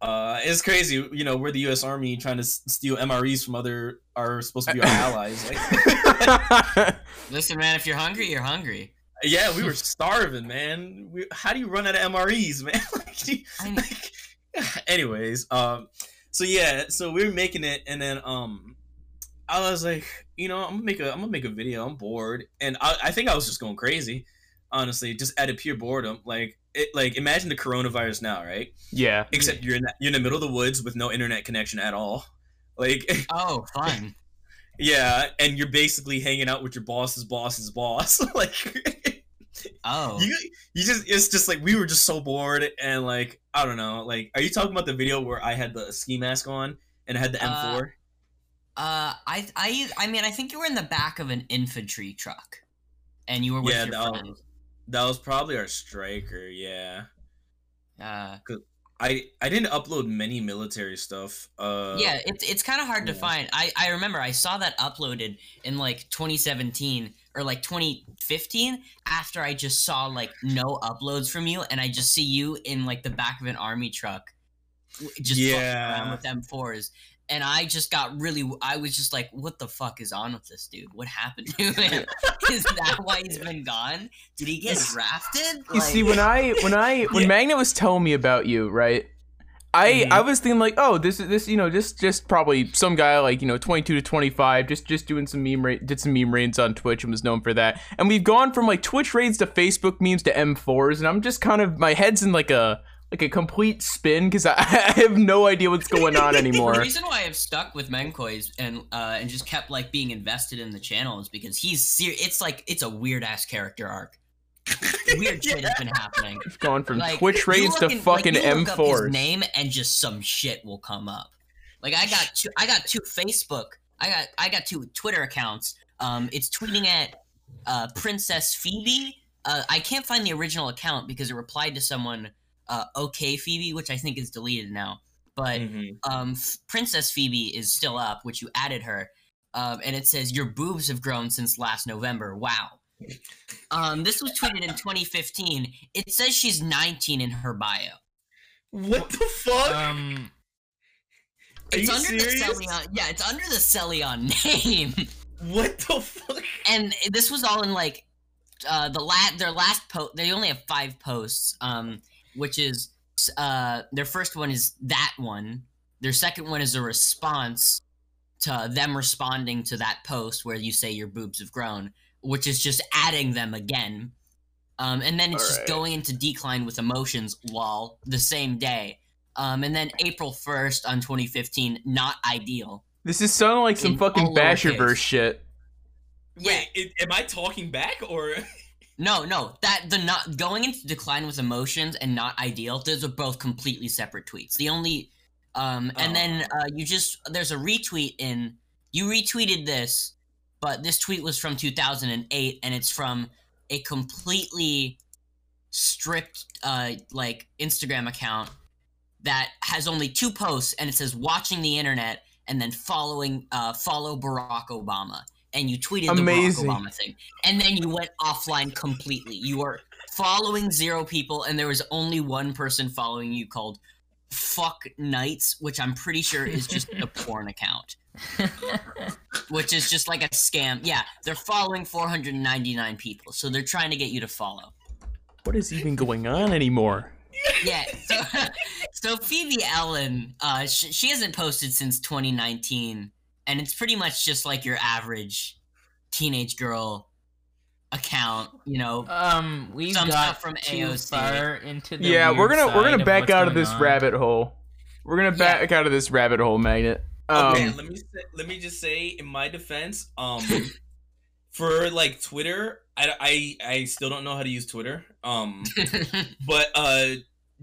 Uh, it's crazy, you know. We're the U.S. Army trying to s- steal MREs from other are supposed to be our allies. Like, Listen, man, if you're hungry, you're hungry. yeah, we were starving, man. We, how do you run out of MREs, man? like, you- I mean, like, anyways, um, so yeah, so we were making it, and then um, I was like, you know, I'm gonna make a, I'm gonna make a video. I'm bored, and I, I think I was just going crazy, honestly, just out of pure boredom. Like, it, like imagine the coronavirus now, right? yeah. Except you're in the, you're in the middle of the woods with no internet connection at all. Like, oh, fun. yeah, and you're basically hanging out with your boss's boss's boss. like, Oh. you you just it's just like we were just so bored and like I don't know. Like, are you talking about the video where I had the ski mask on and I had the Uh, M4? Uh, I, I, I mean, I think you were in the back of an infantry truck, and you were with Yeah, your that friend. was, that was probably our Stryker. Yeah, Uh, I I didn't upload many military stuff. Uh, yeah, it's it's kind of hard to find. I I remember I saw that uploaded in like 2017 or like 2015 after I just saw like no uploads from you, and I just see you in like the back of an army truck, just fucking around Yeah. with M4s. And I just got really. I was just like, "What the fuck is on with this dude? What happened to him? is that why he's been gone? Did he get drafted?" You see, when I when I when Yeah. Magnet was telling me about you, right? I Mhm. I was thinking like, oh, this is this you know just just probably some guy like you know twenty two to twenty five, just just doing some meme ra- did some meme raids on Twitch and was known for that. And we've gone from like Twitch raids to Facebook memes to M4s, and I'm just kind of my head's in like a like a complete spin because I, I have no idea what's going on anymore. The reason why I've stuck with MenKoi's and uh, and just kept like being invested in the channel is because he's ser- it's like it's a weird ass character arc. Weird shit has been happening. We've gone from Like, Twitch raids to fucking like, you look up his M4s. name and just some shit will come up. Like I got two, I got two Facebook, I got I got two Twitter accounts. Um, it's tweeting at uh, Princess Phoebe. Uh, I can't find the original account because it replied to someone, uh, okay Phoebe, which I think is deleted now. But Mhm. um, F- Princess Phoebe is still up, which you added her, um, and it says your boobs have grown since last November. Wow. Um, this was tweeted in 2015. It says she's 19 in her bio. What the fuck? Um, Are It's you under serious? the Celion. Yeah, it's under the Celion name. what the fuck? and this was all in like uh the la- their last post they only have five posts um which is uh their first one is that one their second one is a response to them responding to that post where you say your boobs have grown which is just adding them again um and then it's just Alright. going into decline with emotions lol the same day um and then april 1st on 2015 not ideal This is sounding like some fucking all lowercase. Basherverse shit. Yeah. Wait, i- am I talking back or? No, no, that the not going into decline with emotions and not ideal. Those are both completely separate tweets. The only, um, and then uh, you just there's a retweet in you retweeted this, but this tweet was from 2008 and it's from a completely stripped uh like Instagram account that has only two posts and it says watching the internet and then following uh follow Barack Obama and you tweeted Amazing. the Barack Obama thing and then you went offline completely. You were following zero people and there was only one person following you called Fuck Nights, which I'm pretty sure is just a porn account. Which is just like a scam. Yeah, they're following 499 people, so they're trying to get you to follow. What is even going on anymore? Yeah, so so Phoebe Allen, uh, sh- she hasn't posted since 2019, and it's pretty much just like your average teenage girl account. You know, Um, we Some got stuff from too AOC. far into the yeah, we're gonna we're gonna back out of this on. rabbit hole. We're gonna Yeah. back out of this rabbit hole, magnet. Um, okay, let me say, let me just say in my defense, um, for like Twitter, I, I I still don't know how to use Twitter. Um, but uh,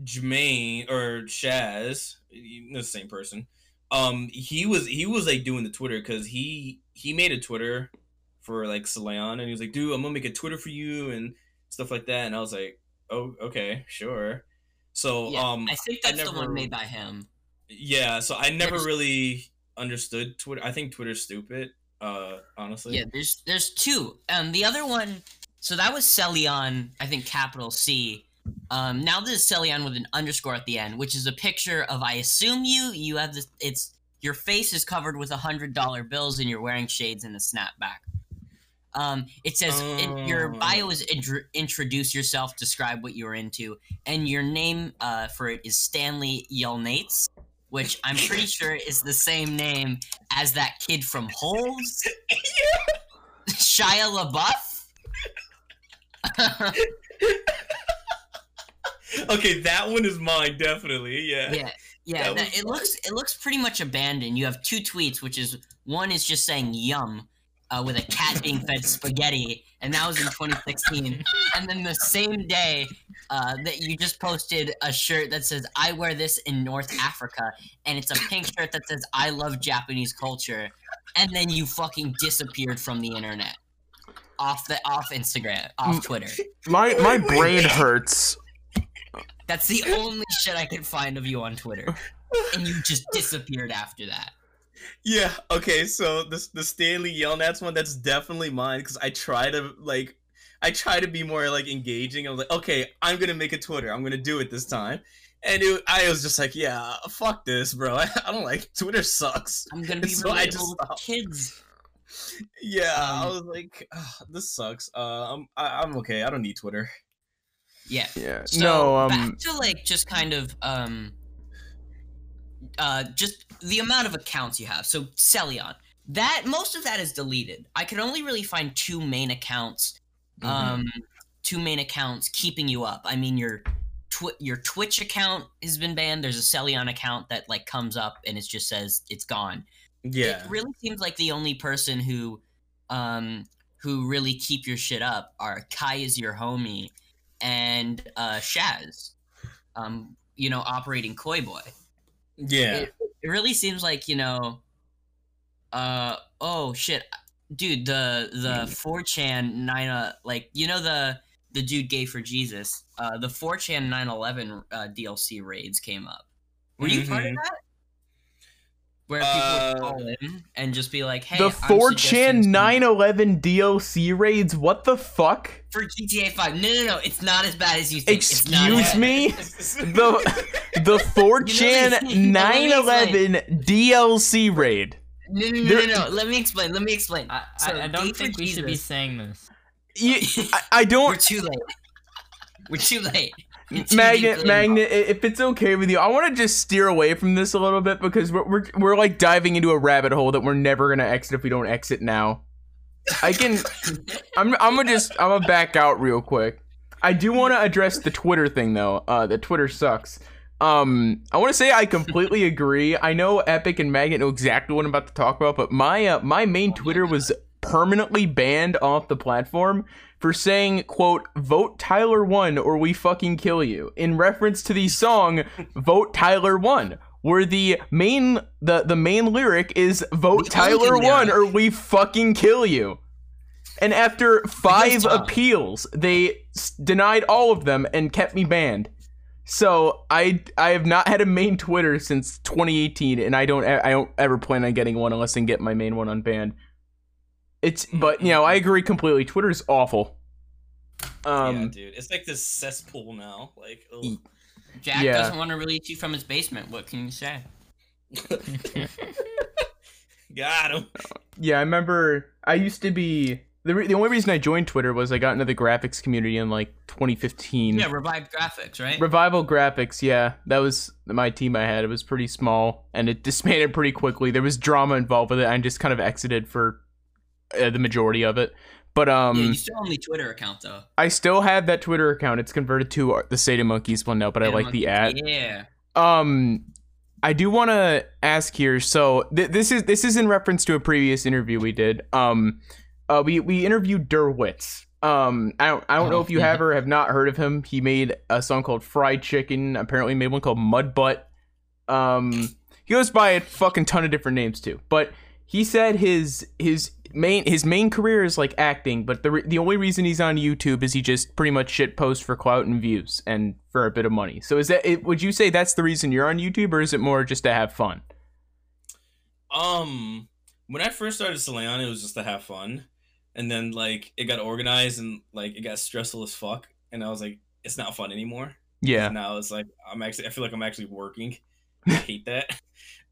Jermaine or Shaz, you know, the same person. Um, he was he was like doing the Twitter because he he made a Twitter for like Celion, and he was like, "Dude, I'm gonna make a Twitter for you and stuff like that." And I was like, "Oh, okay, sure." So yeah, um, I think I that's the one made by him. yeah, so I never There's- really understood Twitter. I think Twitter's stupid. Uh, honestly. Yeah, there's there's two. Um, the other one, so that was Celion, I think capital C. Um, now this is Celion with an underscore at the end, which is a picture of I assume you. You have this. It's your face is covered with a hundred dollar bills and you're wearing shades and a snapback. Um, it says in your Oh. bio is intr- introduce yourself, describe what you're into, and your name uh, for it is Stanley Yelnats, which I'm pretty sure is the same name as that kid from Holes. Shia LaBeouf. Okay, that one is mine, definitely. Yeah. yeah, yeah. That that- it looks it looks pretty much abandoned. You have two tweets, which is one is just saying "yum" uh, with a cat being fed spaghetti, and that was in 2016. and then the same day uh, that you just posted a shirt that says "I wear this in North Africa," and it's a pink shirt that says "I love Japanese culture," and then you fucking disappeared from the internet, off the off Instagram, off. Twitter. my my Wait, wait, brain hurts. That's the only shit I could find of you on Twitter. And you just disappeared after that. Yeah. Okay. So the the Stanley Yelnats one, that's definitely mine because I try to like, I try to be more like engaging. I was like, okay, I'm gonna make a Twitter. I'm gonna do it this time. And it, I was just like, yeah, fuck this, bro. I, I don't like Twitter. Sucks. I'm gonna be So I just with stopped. kids. Yeah, I Um, was like, "Ugh, this sucks. Uh, I'm I, I'm okay. I don't need Twitter. Yeah. Yeah. So no. Um. back to like just kind of um uh just the amount of accounts you have. So Celion. That most of that is deleted. I could only really find two main accounts. Mhm. Um two main accounts keeping you up. I mean your tw- your Twitch account has been banned. There's a Celion account that like comes up and it just says it's gone. yeah. it really seems like the only person who um who really keep your shit up are kai is your homie and uh shaz um you know operating koi boy. Yeah. it, it really seems like you know uh oh shit. Dude the the 4chan 9 uh, like you know the the dude gay for jesus uh the 4chan 911 uh, dlc raids came up. Were you part of Mhm. that where people Uh, would call in and just be like hey the 4chan suggesting some- 911 DLC raids. What the fuck? for gta 5 no no no it's not as bad as you think It's not Excuse me? The the 4chan You know, 911 DLC raid. no no no, There- no no let me explain let me explain I, So, I, I don't think we should be saying this. You, I, I we're don't. too late we're too late You're too Magnet, Magnet, if it's okay with you, I want to just steer away from this a little bit because we're, we're, we're like diving into a rabbit hole that we're never going to exit if we don't exit now. I can. I'm, I'm gonna just. I'm gonna back out real quick. I do want to address the Twitter thing though. Uh, the Twitter sucks. Um, I want to say I completely agree. I know Epic and Magnet know exactly what I'm about to talk about, but my uh, my main Twitter was permanently banned off the platform for saying, "quote Vote Tyler one or we fucking kill you," in reference to the song "Vote Tyler one." Where the main the the main lyric is "Vote The Tyler one or we fucking kill you." And after five appeals, they s- denied all of them and kept me banned. So I I have not had a main Twitter since 2018, and I don't I don't ever plan on getting one unless I can get my main one unbanned. It's but you know I agree completely. Twitter's awful. yeah, Um, dude. It's like this cesspool now. Like, ugh. Jack yeah. doesn't want to release you from his basement what can you say got him. yeah, I remember I used to be the re- the only reason I joined Twitter was I got into the graphics community in like 2015. Yeah, revived graphics, right? Revival Graphics, yeah, that was my team I had. It was pretty small and it disbanded pretty quickly. There was drama involved with it. I just kind of exited for uh, the majority of it. But um, yeah, you still own the Twitter account though. I still have that Twitter account. It's converted to uh, the SATAMonkeys one now, but I like the at. Yeah. Um, I do want to ask here. So th- this is this is in reference to a previous interview we did. Um, uh, we we interviewed Derwitz. Um, I don't I don't know Oh, if you yeah. have or have not heard of him. He made a song called Fried Chicken. Apparently, made one called Mud Butt. Um, he goes by a fucking ton of different names too. But he said his his main his main career is like acting, but the re- the only reason he's on YouTube is he just pretty much shit posts for clout and views and for a bit of money. So is that it, would you say that's the reason you're on YouTube, or is it more just to have fun? Um, when I first started Celion, it was just to have fun, and then like it got organized and like it got stressful as fuck, and I was like, it's not fun anymore. Yeah, Now it's like I'm actually I feel like I'm actually working. I hate that.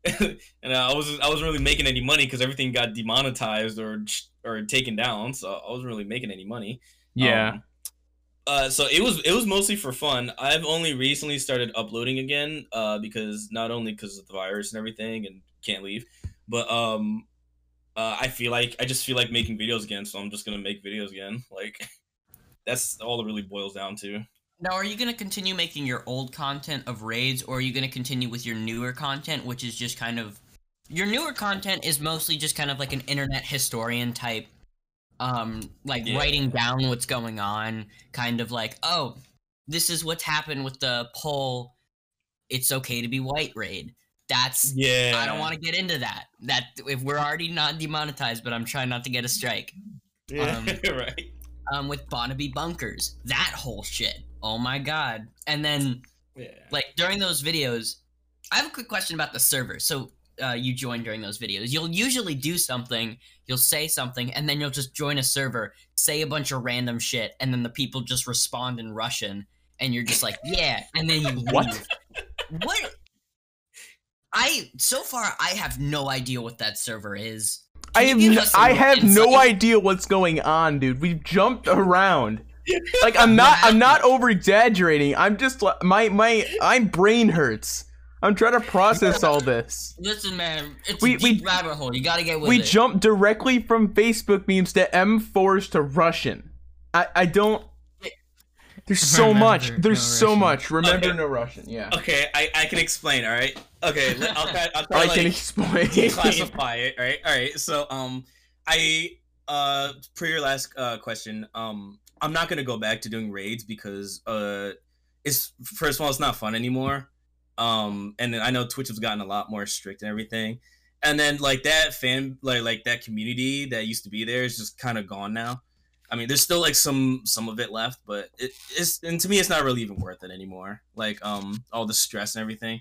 and I was I wasn't really making any money because everything got demonetized or or taken down, so I wasn't really making any money. yeah. Um, uh, so it was it was mostly for fun. I've only recently started uploading again, uh, because not only because of the virus and everything and can't leave, but um, uh, I feel like I just feel like making videos again, so I'm just gonna make videos again. Like that's all it really boils down to. Now, are you going to continue making your old content of raids, or are you going to continue with your newer content, which is just kind of your newer content is mostly just kind of like an internet historian type, um, like Yeah. writing down what's going on, kind of like, oh, this is what's happened with the poll. It's okay to be white raid. That's Yeah, I don't want to get into that. That if we're already not demonetized, but I'm trying not to get a strike. Yeah, um, right. Um, with Bonnaby bunkers, that whole shit. Oh my god! And then Yeah. like during those videos i have a quick question about the server so uh, you join during those videos you'll usually do something you'll say something and then you'll just join a server say a bunch of random shit and then the people just respond in russian and you're just like yeah and then you What? what i so far i have no idea what that server is I have you give n- us some I have no idea what's going on, dude. We've jumped around. Like I'm not I'm not over exaggerating. I'm just li- my my my brain hurts. I'm trying to process all this. listen man it's We- a deep we- rabbit hole you gotta get with We it jumped directly from Facebook memes to M4s to Russian. I I don't. There's so Remember much. no There's so Russian. much. Remember Okay. no Russian. Yeah. Okay, I, I can explain. All right. Okay, let- I'll try. I'll try I like, can explain. classify it. All right. All right. So um, I uh, per your last uh question, um, I'm not gonna go back to doing raids because uh, it's first of all, it's not fun anymore. Um, and then I know Twitch has gotten a lot more strict and everything. And then like that fan, like like that community that used to be there is just kind of gone now. I mean, there's still like some some of it left, but it, it's and to me, it's not really even worth it anymore. Like um, all the stress and everything.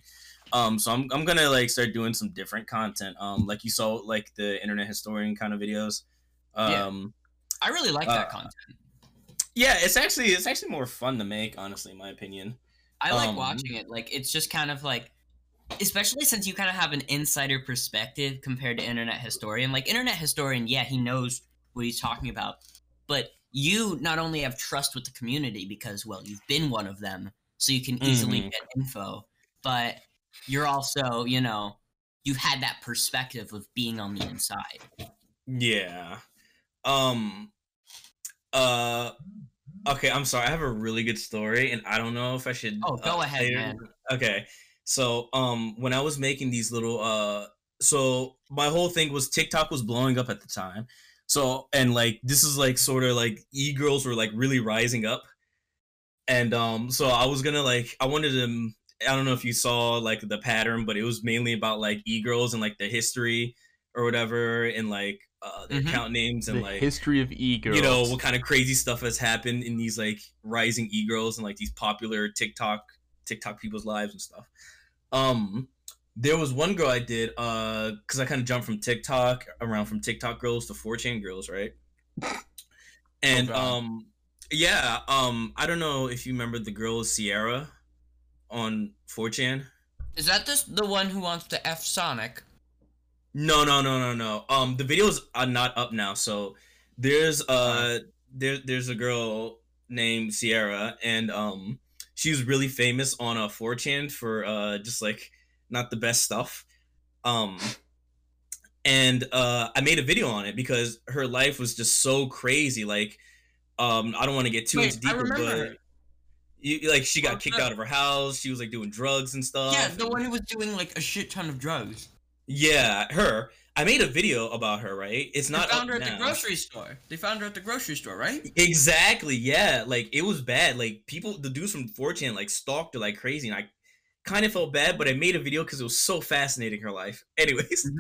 Um, so I'm I'm gonna like start doing some different content. Um, like you saw like the internet historian kind of videos. Yeah. Um, i really like that uh, content yeah, it's actually it's actually more fun to make, honestly, in my opinion. I like Um, watching it. Like it's just kind of like especially since you kind of have an insider perspective compared to internet historian. Like internet historian, yeah, he knows what he's talking about. But you not only have trust with the community because well, you've been one of them, so you can easily Mhm. get info, but you're also, you know, you've had that perspective of being on the inside. Yeah. Um. Uh. Okay, I'm sorry. I have a really good story, and I don't know if I should. Oh, go uh, ahead, man. Okay. So, um, when I was making these little, uh, so my whole thing was TikTok was blowing up at the time. So, and like this is like sort of like e girls were like really rising up, and um, so I was gonna like I wanted to. I don't know if you saw like the pattern, but it was mainly about like e girls and like the history or whatever, and like uh, their Mhm. account names and the like history of e girls. you know what kind of crazy stuff has happened in these like rising e-girls and like these popular tiktok tiktok people's lives and stuff um there was one girl i did uh because i kind of jumped from tiktok around from tiktok girls to 4chan girls right and Oh, um yeah um i don't know if you remember the girl sierra on 4chan Is that this the one who wants to F Sonic? No, no, no, no, no. Um, the videos are not up now. So there's uh there, there's a girl named Sierra, and um she was really famous on a uh, 4chan for uh just like not the best stuff. Um and uh I made a video on it because her life was just so crazy. Like um I don't want to get too Wait, into I deeper, but you, like she got Oh, kicked out of her house. She was like doing drugs and stuff. yeah, the one who was doing like a shit ton of drugs. Yeah, her. I made a video about her. Right? It's They not found her at now. the grocery store. They found her at the grocery store, right? Exactly. Yeah. Like it was bad. Like people, the dudes from 4chan like stalked her like crazy, and I kind of felt bad, but I made a video because it was so fascinating her life. Anyways,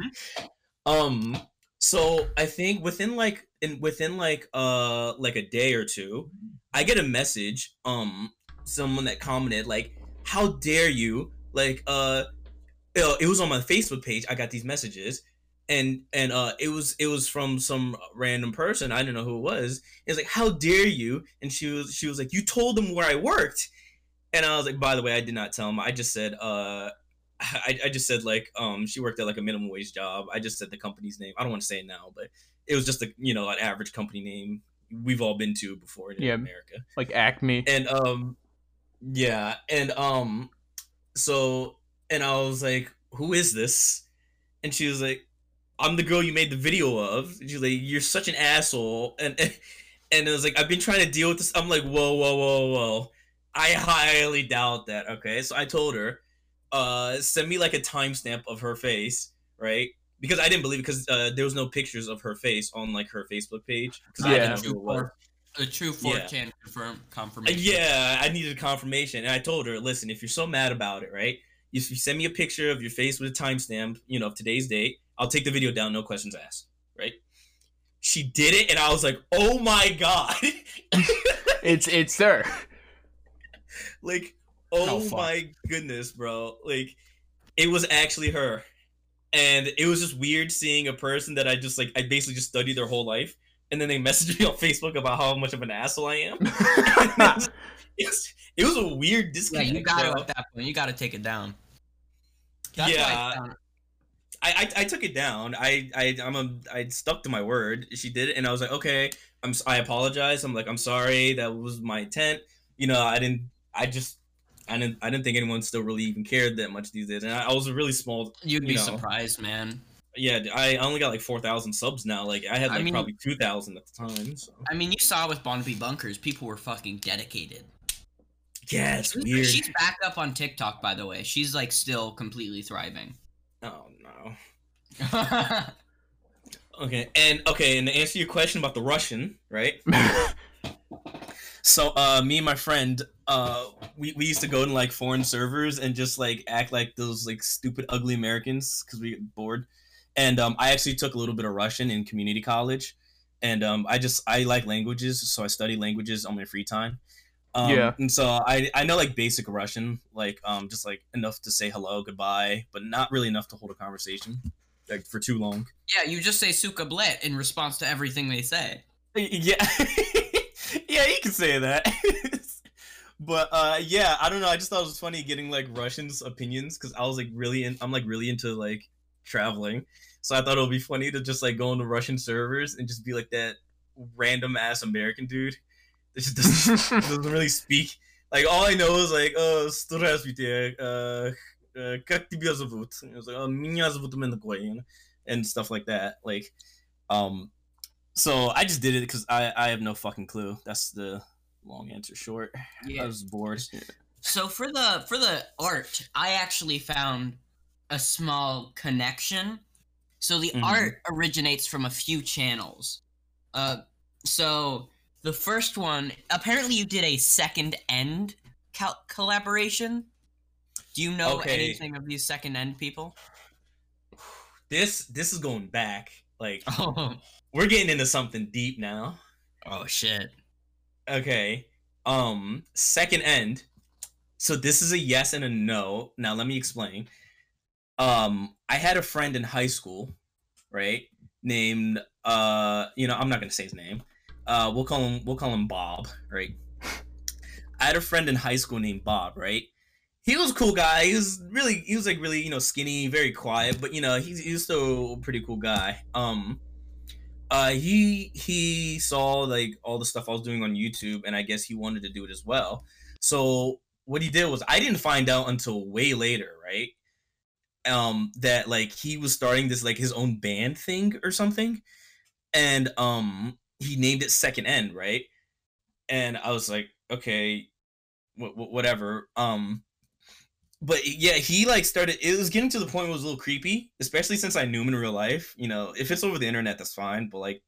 um, so I think within like in within like uh like a day or two, I get a message um someone that commented like, "How dare you?" Like uh, it was on my Facebook page. I got these messages. And and uh, it was it was from some random person. I don't know who it was. It's like, how dare you? And she was she was like, you told them where I worked. And I was like, by the way, I did not tell him. I just said, uh, I, I just said like, um, she worked at like a minimum wage job. I just said the company's name. I don't want to say it now, but it was just a you know an average company name we've all been to before in Yeah. America. Like Acme. And um, yeah, and um, so and I was like, who is this? And she was like, I'm the girl you made the video of. And she's like, you're such an asshole. And and it was like, I've been trying to deal with this. I'm like, whoa, whoa, whoa, whoa. I highly doubt that. Okay, so I told her, uh, send me like a timestamp of her face, right? Because I didn't believe it because uh, there was no pictures of her face on like her Facebook page. I Yeah. didn't know who it was. A true Yeah. 4chan confirm Uh, confirmation. Yeah, I needed confirmation, and I told her, "Listen, if you're so mad about it, right? You, you send me a picture of your face with a timestamp, you know, of today's date. I'll take the video down, no questions asked, right?" She did it, and I was like, "Oh my god!" It's it's her. like, oh Oh, my goodness, bro! Like, it was actually her, and it was just weird seeing a person that I just like. I basically just studied their whole life, and then they messaged me on Facebook about how much of an asshole I am. it, was, it was a weird Yeah, you got bro. to at that point. You got to take it down. That's Yeah. I I, I I took it down. I I I'm a I stuck to my word. She did it, and I was like, okay, I'm I apologize. I'm like, I'm sorry. That was my intent. You know, I didn't. I just. I didn't. I didn't think anyone still really even cared that much these days. And I, I was a really small. You'd you be know. surprised, man. Yeah, I only got like four thousand subs now. Like I had I like mean- probably two thousand at the time. So I mean, you saw with Bonnaby Bunkers, people were fucking dedicated. Yeah, it's She's- weird. She's back up on TikTok, by the way. She's like still completely thriving. Oh no. Okay, and okay, and to answer your question about the Russian, right? So uh me and my friend uh we, we used to go to like foreign servers and just like act like those like stupid ugly Americans because we get bored. And um I actually took a little bit of Russian in community college. And um I just I like languages, so I study languages on my free time. Um, Yeah. And so I I know like basic Russian, like um just like enough to say hello, goodbye, but not really enough to hold a conversation like for too long. yeah, you just say suka blet in response to everything they say. Yeah, yeah, you can say that. but uh, yeah, I don't know. I just thought it was funny getting like Russians' opinions because I was like really, in, I'm like really into like traveling, so I thought it would be funny to just like go into Russian servers and just be like that random ass American dude that just doesn't, doesn't really speak. Like all I know is like, uh, здравствуйте, uh, uh, как тебя зовут? And It was like, oh, меня зовут Менакоин, and stuff like that. Like, um, so I just did it because I I have no fucking clue. That's the long answer short. I was bored. So for the for the art, I actually found a small connection. So the Mhm. art originates from a few channels. Uh, so the first one, apparently, you did a second end cal- collaboration. Do you know Okay. anything of these second end people? This this is going back. Like Oh, we're getting into something deep now. oh shit! Okay. Um, second end. So this is a yes and a no. Now let me explain. Um, I had a friend in high school, right? Named uh, you know, I'm not gonna say his name. Uh, we'll call him we'll call him Bob, right? I had a friend in high school named Bob, right? He was a cool guy. He was really he was like really, you know, skinny, very quiet, but you know, he's he was still a pretty cool guy. Um uh, he he saw like all the stuff I was doing on YouTube, and I guess he wanted to do it as well. So what he did was I didn't find out until way later, right? Um, that like he was starting this like his own band thing or something, and um, he named it Second End, right? And I was like, okay, wh- wh- whatever. Um, but yeah, he like started. It was getting to the point where it was a little creepy, especially since I knew him in real life. You know, if it's over the internet, that's fine. But like,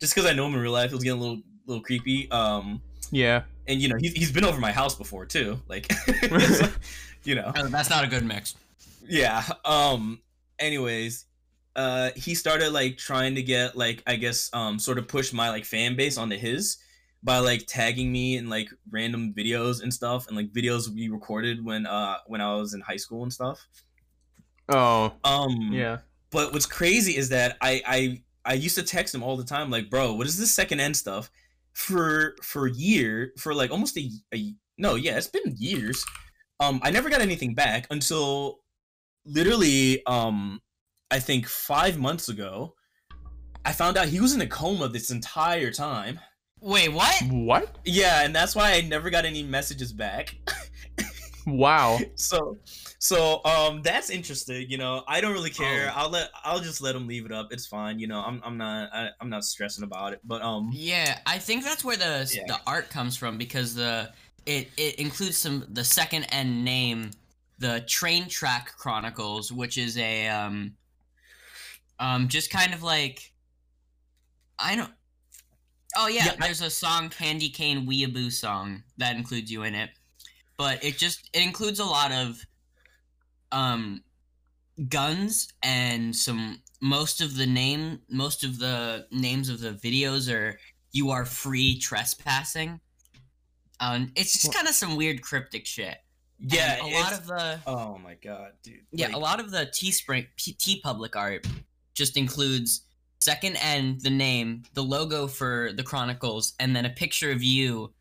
just because I know him in real life, it was getting a little little creepy. Um, Yeah. and you know, he's he's been over my house before too. Like, so, you know, Oh, that's not a good mix. yeah. Um. Anyways, uh, he started like trying to get like I guess um sort of push my like fan base onto his by like tagging me in like random videos and stuff and like videos we recorded when uh when I was in high school and stuff. Oh. Um. Yeah. But what's crazy is that I I I used to text him all the time like, bro, what is this second end stuff? For for a year, for like almost a, a no, yeah, it's been years. Um, I never got anything back until literally um I think five months ago. I found out he was in a coma this entire time. Wait, what? What? Yeah, and that's why I never got any messages back. Wow. so so um that's interesting you know i don't really care Oh. i'll let i'll just let him leave it up it's fine you know i'm, I'm not I, i'm not stressing about it but um Yeah, I think that's where the Yeah. the art comes from because the it it includes some the second end name, the Train Track Chronicles, which is a um um just kind of like I don't. Oh yeah, Yeah, there's a song Candy Cane Weeaboo song that includes you in it, but it just it includes a lot of um guns and some most of the name most of the names of the videos are you are free trespassing. Um it's just kind of some weird cryptic shit. Yeah And a lot of the oh my god dude. Yeah Like, a lot of the t spring TeePublic art just includes second end the name the logo for the chronicles and then a picture of you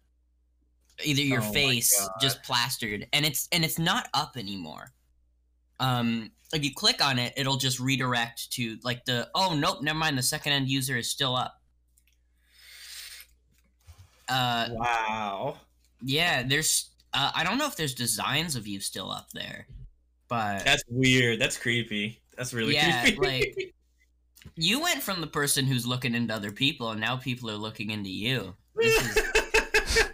either your Oh face just plastered. And it's and it's not up anymore. Um if you click on it it'll just redirect to like the oh nope never mind the second end user is still up. Uh wow. yeah there's uh, i don't know if there's designs of you still up there but that's weird. That's creepy. That's really Yeah, creepy. like- you went from the person who's looking into other people and now people are looking into you. This is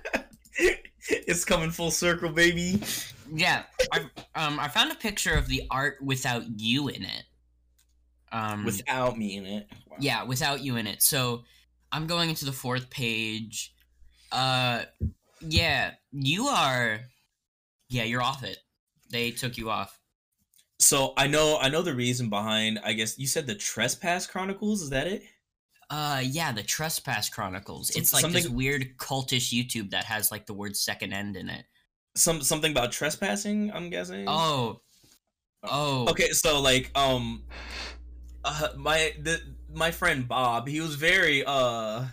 it's coming full circle baby. Yeah I, um i found a picture of the art without you in it. Um without me in it. Wow. yeah without you in it. So i'm going into the fourth page. Uh yeah you are yeah you're off it. They took you off so i know i know the reason behind i guess you said the trespass chronicles is that it? Uh yeah the trespass chronicles. It's like this weird cultish youtube that has like the word second end in it. Some something about trespassing i'm guessing? Oh. Oh. Okay so like um uh, my the my friend bob he was very uh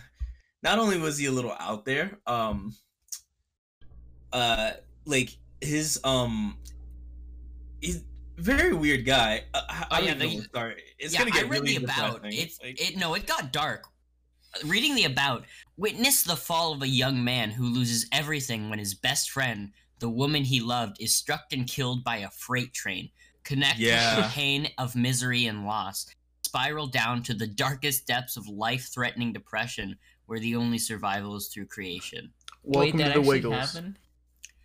not only was he a little out there um uh like his um he's very weird guy uh, I, Oh, I yeah, don't the- even know where start. it's yeah, gonna get I read really the about. depressing. It's Like, it no, it got dark. Reading the about, witness the fall of a young man who loses everything when his best friend, the woman he loved, is struck and killed by a freight train. Connect with the Yeah. pain of misery and loss. Spiral down to the darkest depths of life-threatening depression, where the only survival is through creation. Welcome Wait, to the actually Wiggles. happened?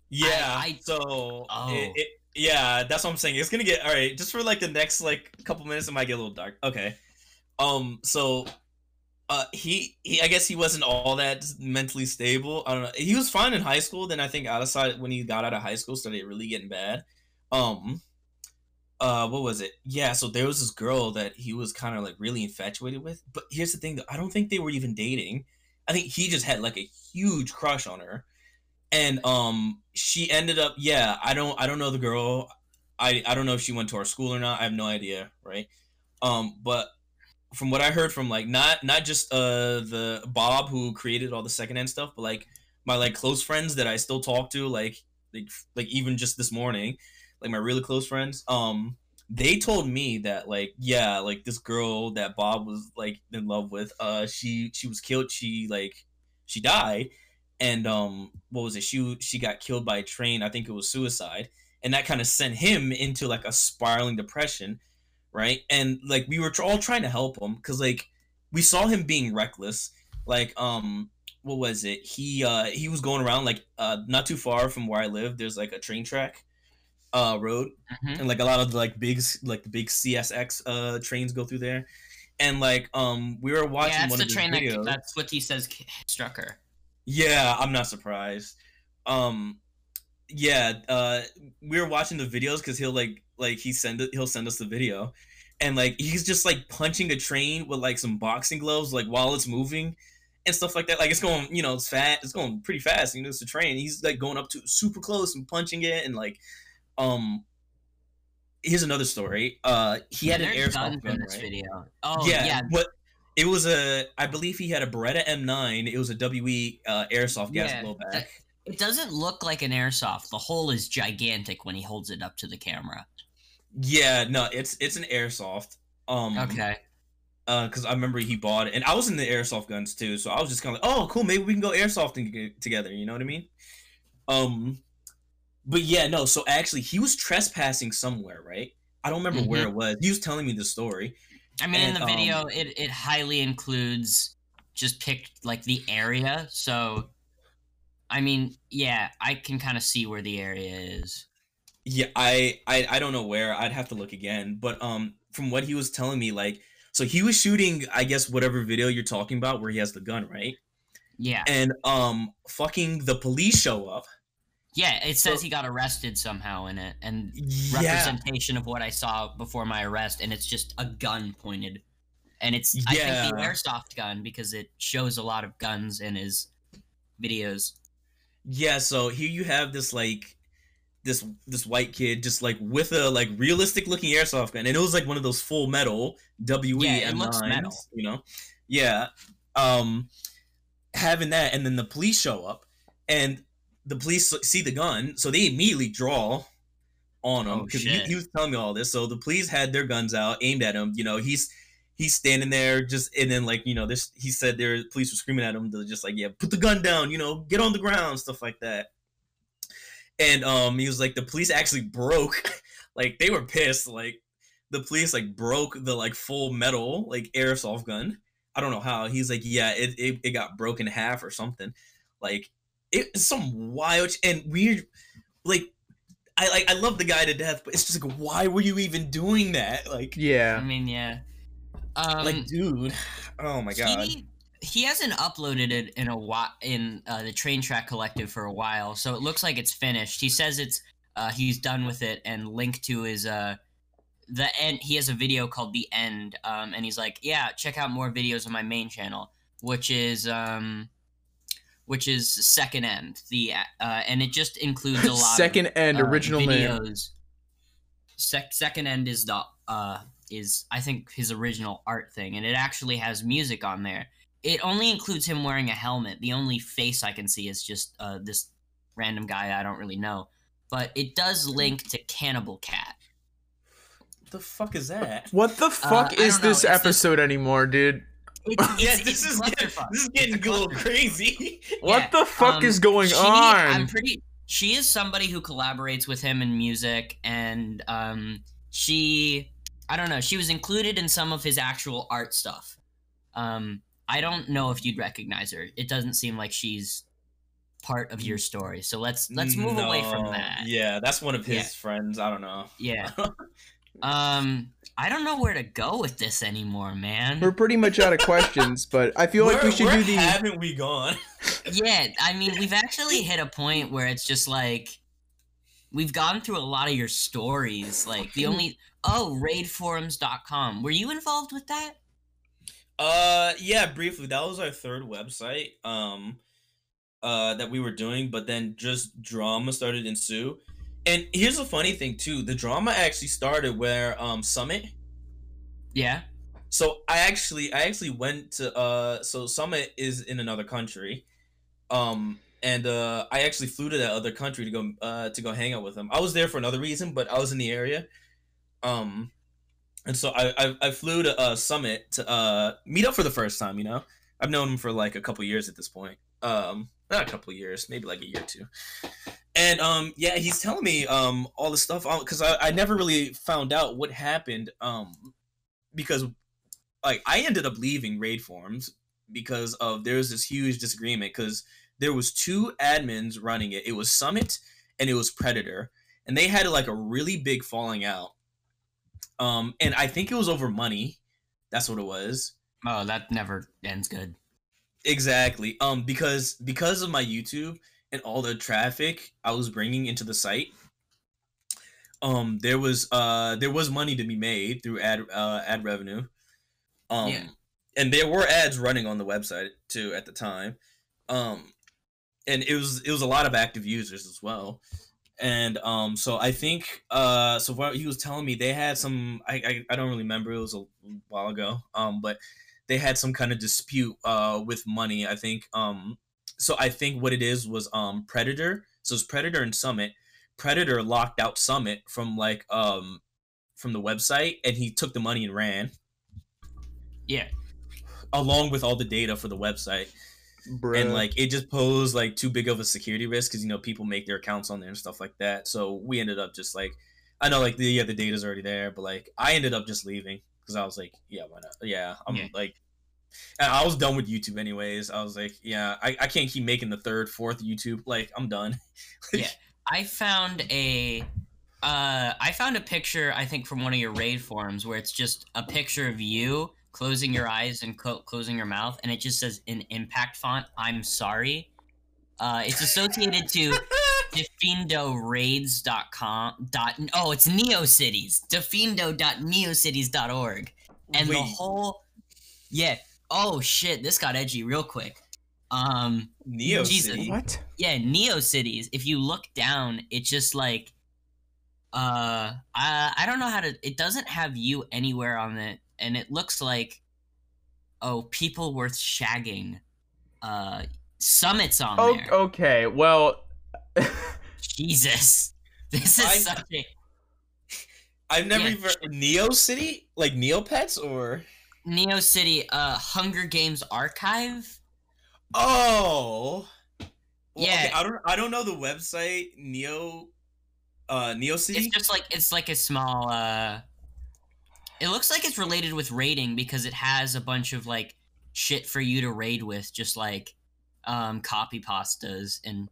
yeah I- so Oh. it, it, yeah that's what i'm saying. It's gonna get all right just for like the next like couple minutes it might get a little dark. Okay. Um so uh he, he i guess he wasn't all that mentally stable. I don't know. He was fine in high school then i think outside when he got out of high school started really getting bad. Um uh what was it? Yeah so there was this girl that he was kind of like really infatuated with but here's the thing though. I don't think they were even dating. I think he just had like a huge crush on her and um she ended up yeah i don't i don't know the girl. I i don't know if she went to our school or not. I have no idea right? Um but from what i heard from like not not just uh the bob who created all the second end stuff but like my like close friends that i still talk to like like like even just this morning like my really close friends um they told me that like yeah like this girl that bob was like in love with uh she she was killed. She like she died and um what was it? She she got killed by a train. I think it was suicide. And that kind of sent him into like a spiraling depression right? And like we were tr- all trying to help him because like we saw him being reckless. Like um what was it? He uh he was going around like uh not too far from where i live there's like a train track uh road. Mhm. and like a lot of the like big like the big csx uh trains go through there. And like um we were watching yeah, that's one the of train videos that that's what he says struck her. Yeah, I'm not surprised. Um, yeah, uh, we were watching the videos because he'll like like he send it he'll send us the video, and like he's just like punching a train with like some boxing gloves like while it's moving and stuff like that. Like it's going, you know, it's fat, it's going pretty fast. You know, it's a train. He's like going up to super close and punching it, and like, um. Here's another story. Uh, he had an There's guns in this right? video. Oh yeah, yeah, but it was a. I believe he had a Beretta M9. It was a WE uh, airsoft gas Yeah, blowback. that- it doesn't look like an airsoft. The hole is gigantic when he holds it up to the camera. Yeah, no, it's it's an airsoft. Um, Okay. Uh, because I remember he bought it, and I was in the airsoft guns too, so I was just kind of like, oh, cool, maybe we can go airsofting together. You know what I mean? Um, but yeah, no. So actually, he was trespassing somewhere, right? I don't remember where it was. He was telling me the story. I mean, in And, the um, video, it it highly includes just picked like the area. So, I mean, yeah, I can kind of see where the area is. Yeah, I, I I don't know where. I'd have to look again. But um, from what he was telling me, like, so he was shooting, I guess, whatever video you're talking about, where he has the gun, right? Yeah, And um, fucking the police show up. Yeah. It says So- he got arrested somehow in it, and Yeah, representation of what I saw before my arrest, and it's just a gun pointed, and it's I think the Yeah. airsoft gun because it shows a lot of guns in his videos. yeah. So here you have this like this this white kid just like with a like realistic looking airsoft gun, and it was like one of those full metal WE Yeah, M9s, metal. you know? Yeah. Um, having that, and then the police show up, and the police see the gun, so they immediately draw on him Oh, because he, he was telling me all this. So the police had their guns out, aimed at him. You know, he's he's standing there just, and then like you know, this he said their police were screaming at him to just like yeah, put the gun down, you know, get on the ground, stuff like that. And um, he was like the police actually broke, like they were pissed, like the police like broke the like full metal like airsoft gun. I don't know how. He's like, yeah, it it, it got broken in half or something. Like it's some wild and weird. Like I like I love the guy to death, but it's just like, why were you even doing that? Like, Yeah. I mean, yeah. Um, like, dude. Oh my god. He, he hasn't uploaded it in a while in uh, the Train Track Collective for a while, so it looks like it's finished. He says it's uh, he's done with it and linked to his uh the end. He has a video called the end, um, and he's like, yeah, check out more videos on my main channel, which is um which is second end the uh, and it just includes a lot Second of, and uh, original name. videos. Sec- second end is the uh is I think his original art thing, and it actually has music on there. It only includes him wearing a helmet. The only face I can see is just uh, this random guy I don't really know, but it does link to Cannibal Cat. What the fuck is that? What the fuck Uh, is this it's this- episode anymore, dude? It's, yeah, it's- this it's is getting, this is getting a a little crazy. What Yeah, the fuck um, is going she- on? I'm pretty. She is somebody who collaborates with him in music, and um, she, I don't know, she was included in some of his actual art stuff. Um, I don't know if you'd recognize her. It doesn't seem like she's part of your story. So let's let's move away from that. Yeah, that's one of his Yeah. friends. I don't know. Yeah. um, I don't know where to go with this anymore, man. We're pretty much out of questions, but I feel like we should do the. haven't we gone? yeah, I mean, we've actually hit a point where it's just like we've gone through a lot of your stories. Like the only oh, raidforums.com. Were you involved with that? Uh, yeah, briefly. That was our third website. Um, uh, that we were doing, but then just drama started to ensue. And here's a funny thing too: the drama actually started where um Summit. Yeah. So I actually, I actually went to uh, so Summit is in another country, um, and uh, I actually flew to that other country to go uh to go hang out with him. I was there for another reason, but I was in the area. Um, and so I I, I flew to uh, Summit to uh, meet up for the first time. You know, I've known him for like a couple years at this point. Um, not a couple years, maybe like a year or two. And um, yeah, he's telling me um all the stuff because I, I never really found out what happened um because like I ended up leaving raid forums because of there was this huge disagreement because there was two admins running it. It was Summit and it was Predator, and they had like a really big falling out. Um, and I think it was over money. That's what it was. Oh, that never ends good. Exactly. Um, because because of my YouTube and all the traffic I was bringing into the site, um, there was uh there was money to be made through ad uh ad revenue. Um, Yeah. and there were ads running on the website too at the time. Um, and it was it was a lot of active users as well. And um, so I think uh, so what he was telling me they had some I, I I don't really remember it was a while ago. Um, but they had some kind of dispute uh with money. I think um, so I think what it is was um Predator. So it's Predator and Summit. Predator locked out Summit from like um from the website, and he took the money and ran Yeah. along with all the data for the website and like it just posed like too big of a security risk because you know people make their accounts on there and stuff like that so we ended up just like i know like the yeah the data's already there but like i ended up just leaving because i was like yeah why not yeah i'm Yeah. like i was done with youtube anyways i was like yeah I, I can't keep making the third fourth youtube like i'm done Yeah. I found a uh I found a picture I think from one of your raid forums where it's just a picture of you closing your eyes and clo- closing your mouth and it just says in impact font I'm sorry. Uh it's associated to defindoraids.com dot oh it's neocities defindo.neocities.org and the whole yeah oh shit this got edgy real quick um neo Jesus. City? what? yeah neo cities if you look down it's just like uh i i don't know how to it doesn't have you anywhere on it and it looks like oh people worth shagging uh summits on Oh, there okay. Well, jesus this is I- such a i've never Yeah. even neo city like neopets or neo city uh hunger games archive Oh. Well, Yeah. okay, I don't. I don't know the website Neo. Uh, Neo City. it's just like it's like a small uh it looks like it's related with raiding because it has a bunch of like shit for you to raid with just like um copy pastas and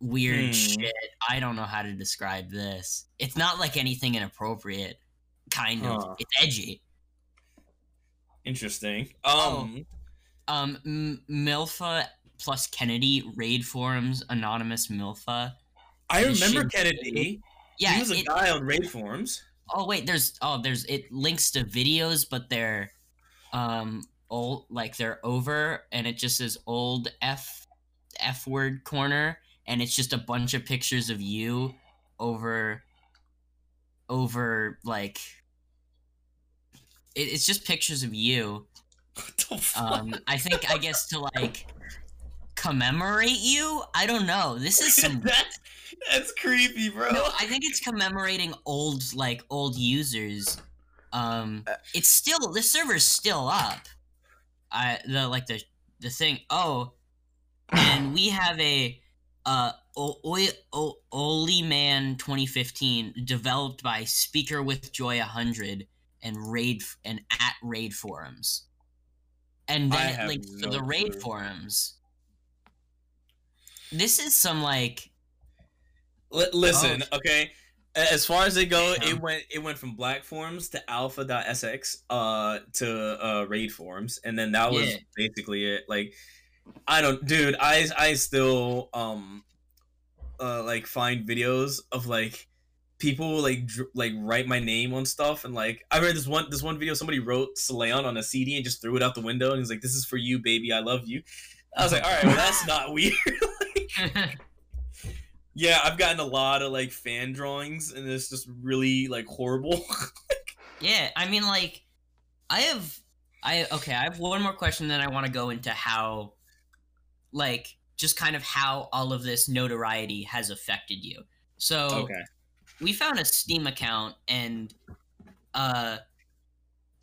weird Hmm. shit i don't know how to describe this it's not like anything inappropriate kind of Huh. it's edgy Interesting. Oh. Um. um M- milfa plus kennedy raid forums anonymous milfa I remember Kennedy. yeah he was a it- guy on raid forums. Oh wait, there's oh there's it links to videos, but they're um old like they're over and it just says old F F word corner and it's just a bunch of pictures of you over over like it, it's just pictures of you. What the fuck? Um I think I guess to like commemorate you. I don't know. This is some that's that's creepy, bro. no, I think it's commemorating old like old users. Um, Uh, it's still the server's still up. I the like the the thing. Oh, and we have a uh o- Oi- o- Oli Man 2015 developed by Speaker with Joy 100 and raid and at raid forums. And then it links to the raid clue. forums. This is some like Li- listen, Oh. okay. As far as they go, Damn. it went it went from black forums to alpha.sx uh to uh raid forums and then that was Yeah. basically it. Like I don't dude, I I still um uh like find videos of like people like dr- like write my name on stuff and like I read this one this one video somebody wrote Celion on a CD and just threw it out the window and he's like this is for you baby I love you. I was like all right, well that's not weird. Yeah, I've gotten a lot of like fan drawings, and it's just really like horrible. Yeah, I mean, like, I have, I okay, I have one more question. Then I want to go into how, like, just kind of how all of this notoriety has affected you. So, okay. we found a Steam account and uh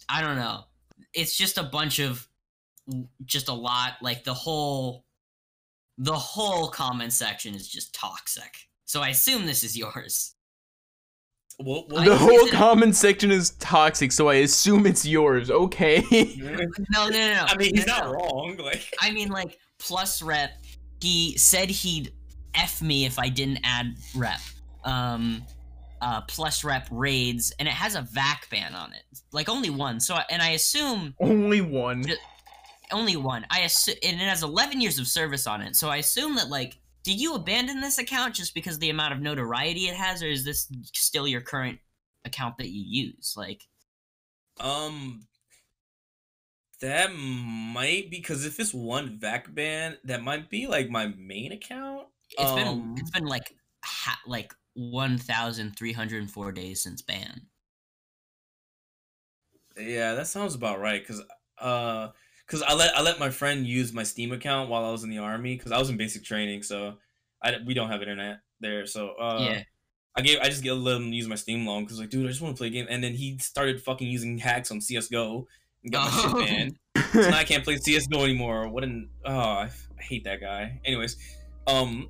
I don't know. It's just a bunch of just a lot like the whole the whole comment section is just toxic. So I assume this is yours. What, I- the is whole it- comment section is toxic, so I assume it's yours. Okay. No, no, no, no. I mean, he's no, not no. wrong. Like, I mean, like plus rep. He said he'd f me if I didn't add rep. Um, uh, plus rep raids, and it has a vac ban on it, like only one. So, and I assume Only one. Ju- only one. I assume, and it has 11 years of service on it. So I assume that like, did you abandon this account just because of the amount of notoriety it has, or is this still your current account that you use? Like, um, that might because if it's one vac ban, that might be like my main account. it's been Um, it's been like ha- like 1,304 days since ban. Yeah, that sounds about right. Cause, uh, cause I let I let my friend use my Steam account while I was in the army. Cause I was in basic training, so I we don't have internet there. So uh, yeah. I gave I just get let him use my Steam loan because like, dude, I just want to play a game. And then he started fucking using hacks on CS:GO and got my Oh. shit banned. so now I can't play CS:GO anymore. What an oh, I, f- I hate that guy. Anyways, um,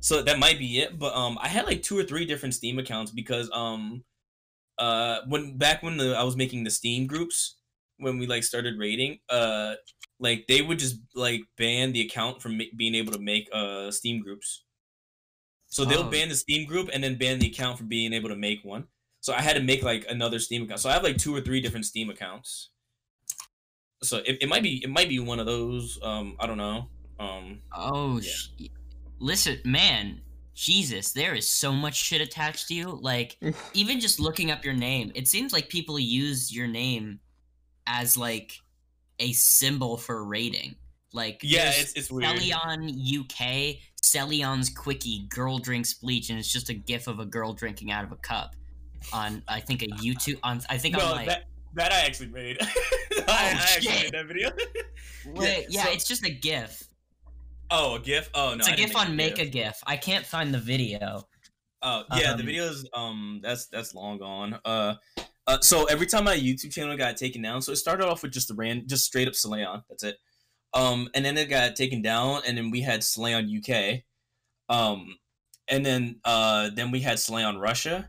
so that might be it. But um, I had like two or three different Steam accounts because um, uh, when back when the I was making the Steam groups when we like started raiding, uh, like they would just like ban the account from ma- being able to make uh Steam groups. So they'll Oh. ban the Steam group and then ban the account from being able to make one. So I had to make like another Steam account. So I have like two or three different Steam accounts. So it, it might be it might be one of those. Um, I don't know. Um, Oh, Yeah. sh- listen, man. Jesus, there is so much shit attached to you. Like, even just looking up your name, it seems like people use your name as like a symbol for raiding. Like, yeah, it's it's weird. Celion UK, Celion's Quickie, girl drinks bleach, and it's just a gif of a girl drinking out of a cup. On I think a YouTube on I think No, on like that that I actually made. I, I actually shit. made that video. wait, yeah, so- it's just a gif. oh, a GIF. Oh no, It's a gif on make a GIF. I can't find the video. Oh yeah, the Um, videos um that's that's long gone. Uh, uh so every time my YouTube channel got taken down, so it started off with just the ran just straight up Celion. That's it. Um, and then it got taken down, and then we had Celion UK. Um, and then uh then we had Celion Russia,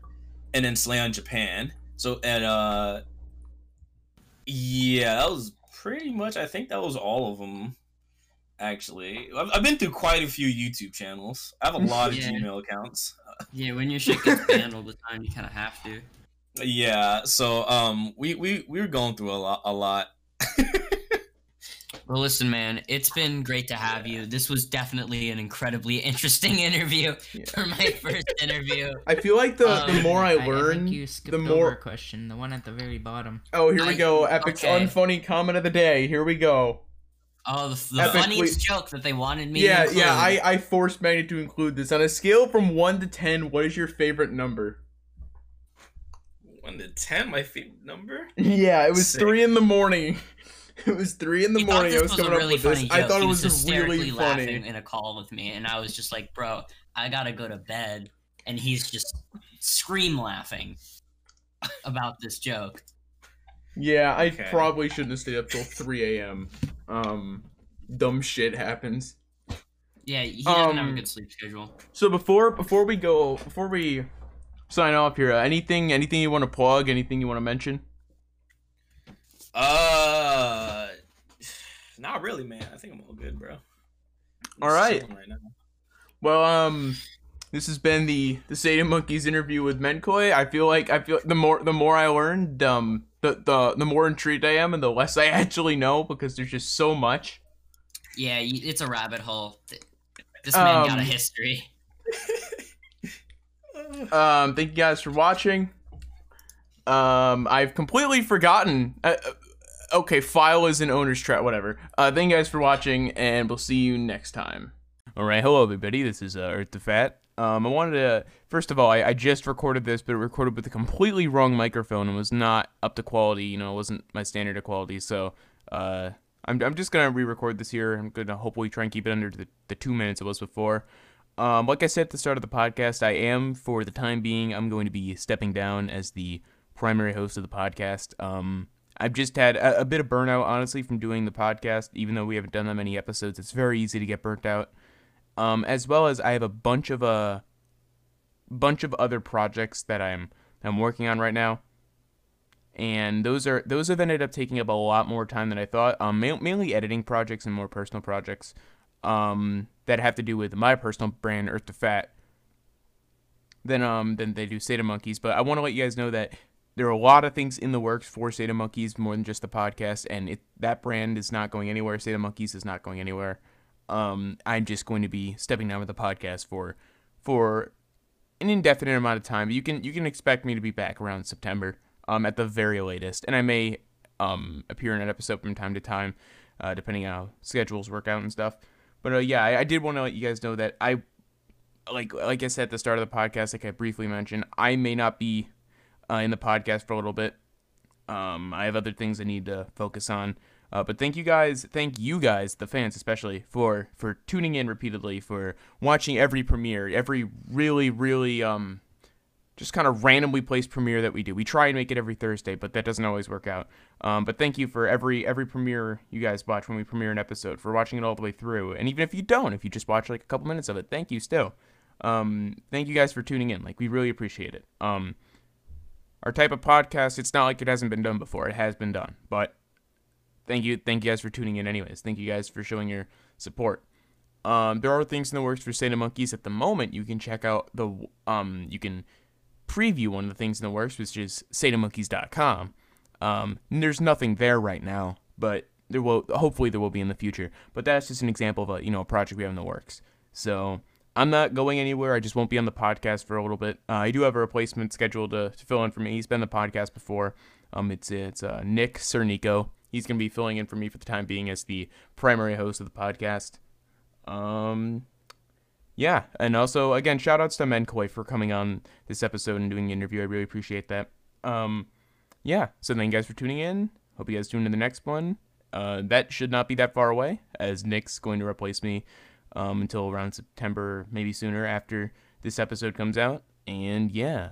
and then Celion Japan. So and uh, yeah, that was pretty much. I think that was all of them. Actually, I've, I've been through quite a few YouTube channels. I have a lot of Yeah. Gmail accounts. Yeah, when your shit gets banned all the time, you kind of have to. Yeah, so um we we we were going through a lot a lot. Well, listen, man, it's been great to have you. This was definitely an incredibly interesting interview Yeah. for my first interview. I feel like the, the Um, more I think learn, you skipped the over more. a question, the one at the very bottom. Oh, here we go. Epic's okay. unfunny comment of the day. Here we go. Oh, the, the Epically- funniest joke that they wanted me yeah, to include. yeah. I I forced Magnet to include this on a scale from one to ten. What is your favorite number? One to ten, my favorite number. Yeah, it was Sick. three in the morning. It was three in the He thought morning. I was was a coming really up with this. funny I thought He it was, hysterically really laughing funny. in a call with me, and I was just like, "Bro, I gotta go to bed," and he's just scream laughing about this joke. Yeah, I Okay. probably shouldn't have stayed up till three a.m. Um, dumb shit happens. Yeah, he doesn't have a Um, good sleep schedule. So before before we go before we sign off here, uh, anything anything you want to plug? Anything you want to mention? Uh, not really, man. I think I'm all good, bro. I'm All just right. now. Well, um, this has been the the SATAMonkeys interview with MenKoi. I feel like I feel the more the more I learned, um, the the the more intrigued I am, and the less I actually know because there's just so much. Yeah, it's a rabbit hole. This man got a Um, history. Um, thank you guys for watching. Um, I've completely forgotten. Uh, uh, okay, file is an owner's trap. Whatever. Uh, thank you guys for watching, and we'll see you next time. All right, hello everybody. This is uh, Earth the Fat. Um, I wanted to first of all, I, I just recorded this, but it recorded with a completely wrong microphone and was not up to quality. You know, it wasn't my standard of quality. So, uh, I'm I'm just gonna re-record this here. I'm gonna hopefully try and keep it under the, the two minutes it was before. Um, like I said at the start of the podcast, I am for the time being. I'm going to be stepping down as the primary host of the podcast. Um, I've just had a, a, bit of burnout, honestly, from doing the podcast. Even though we haven't done that many episodes, it's very easy to get burnt out. Um, as well as I have a bunch of a uh, bunch of other projects that I'm I'm working on right now, and those are those have ended up taking up a lot more time than I thought. Um, ma- mainly editing projects and more personal projects. Um, that have to do with my personal brand, Earth to Fat. Than um than they do SATAMonkeys, but I want to let you guys know that there are a lot of things in the works for SATAMonkeys more than just the podcast, and it, that brand is not going anywhere. SATAMonkeys is not going anywhere. Um, I'm just going to be stepping down with the podcast for for an indefinite amount of time. You can you can expect me to be back around September, um, at the very latest, and I may um appear in an episode from time to time, uh, depending on how schedules work out and stuff. But uh, yeah, I, I did want to let you guys know that I like like I said at the start of the podcast, like I briefly mentioned, I may not be uh, in the podcast for a little bit. Um, I have other things I need to focus on. Uh, but thank you guys, thank you guys, the fans especially, for for tuning in repeatedly, for watching every premiere, every really, really um, just kind of randomly placed premiere that we do. We try and make it every Thursday, but that doesn't always work out. Um, but thank you for every every premiere you guys watch when we premiere an episode, for watching it all the way through. And even if you don't, if you just watch like a couple minutes of it, thank you still. Um, thank you guys for tuning in. Like we really appreciate it. Um, our type of podcast, it's not like it hasn't been done before. It has been done. But thank you, thank you guys for tuning in anyways. Thank you guys for showing your support. Um, there are things in the works for SATAMonkeys at the moment. You can check out the um, you can preview one of the things in the works, which is SATAMonkeys.com. Um, there's nothing there right now, but there will hopefully there will be in the future. But that's just an example of a you know a project we have in the works. So I'm not going anywhere. I just won't be on the podcast for a little bit. Uh, I do have a replacement scheduled to, to, fill in for me. He's been on the podcast before. Um, it's it's uh, Nick Cernico. He's gonna be filling in for me for the time being as the primary host of the podcast. Um, yeah, and also again, shout outs to MenKoi for coming on this episode and doing the interview. I really appreciate that. Um, yeah, so thank you guys for tuning in. Hope you guys tune in the next one. Uh, that should not be that far away, as Nick's going to replace me um, until around September, maybe sooner after this episode comes out. And yeah,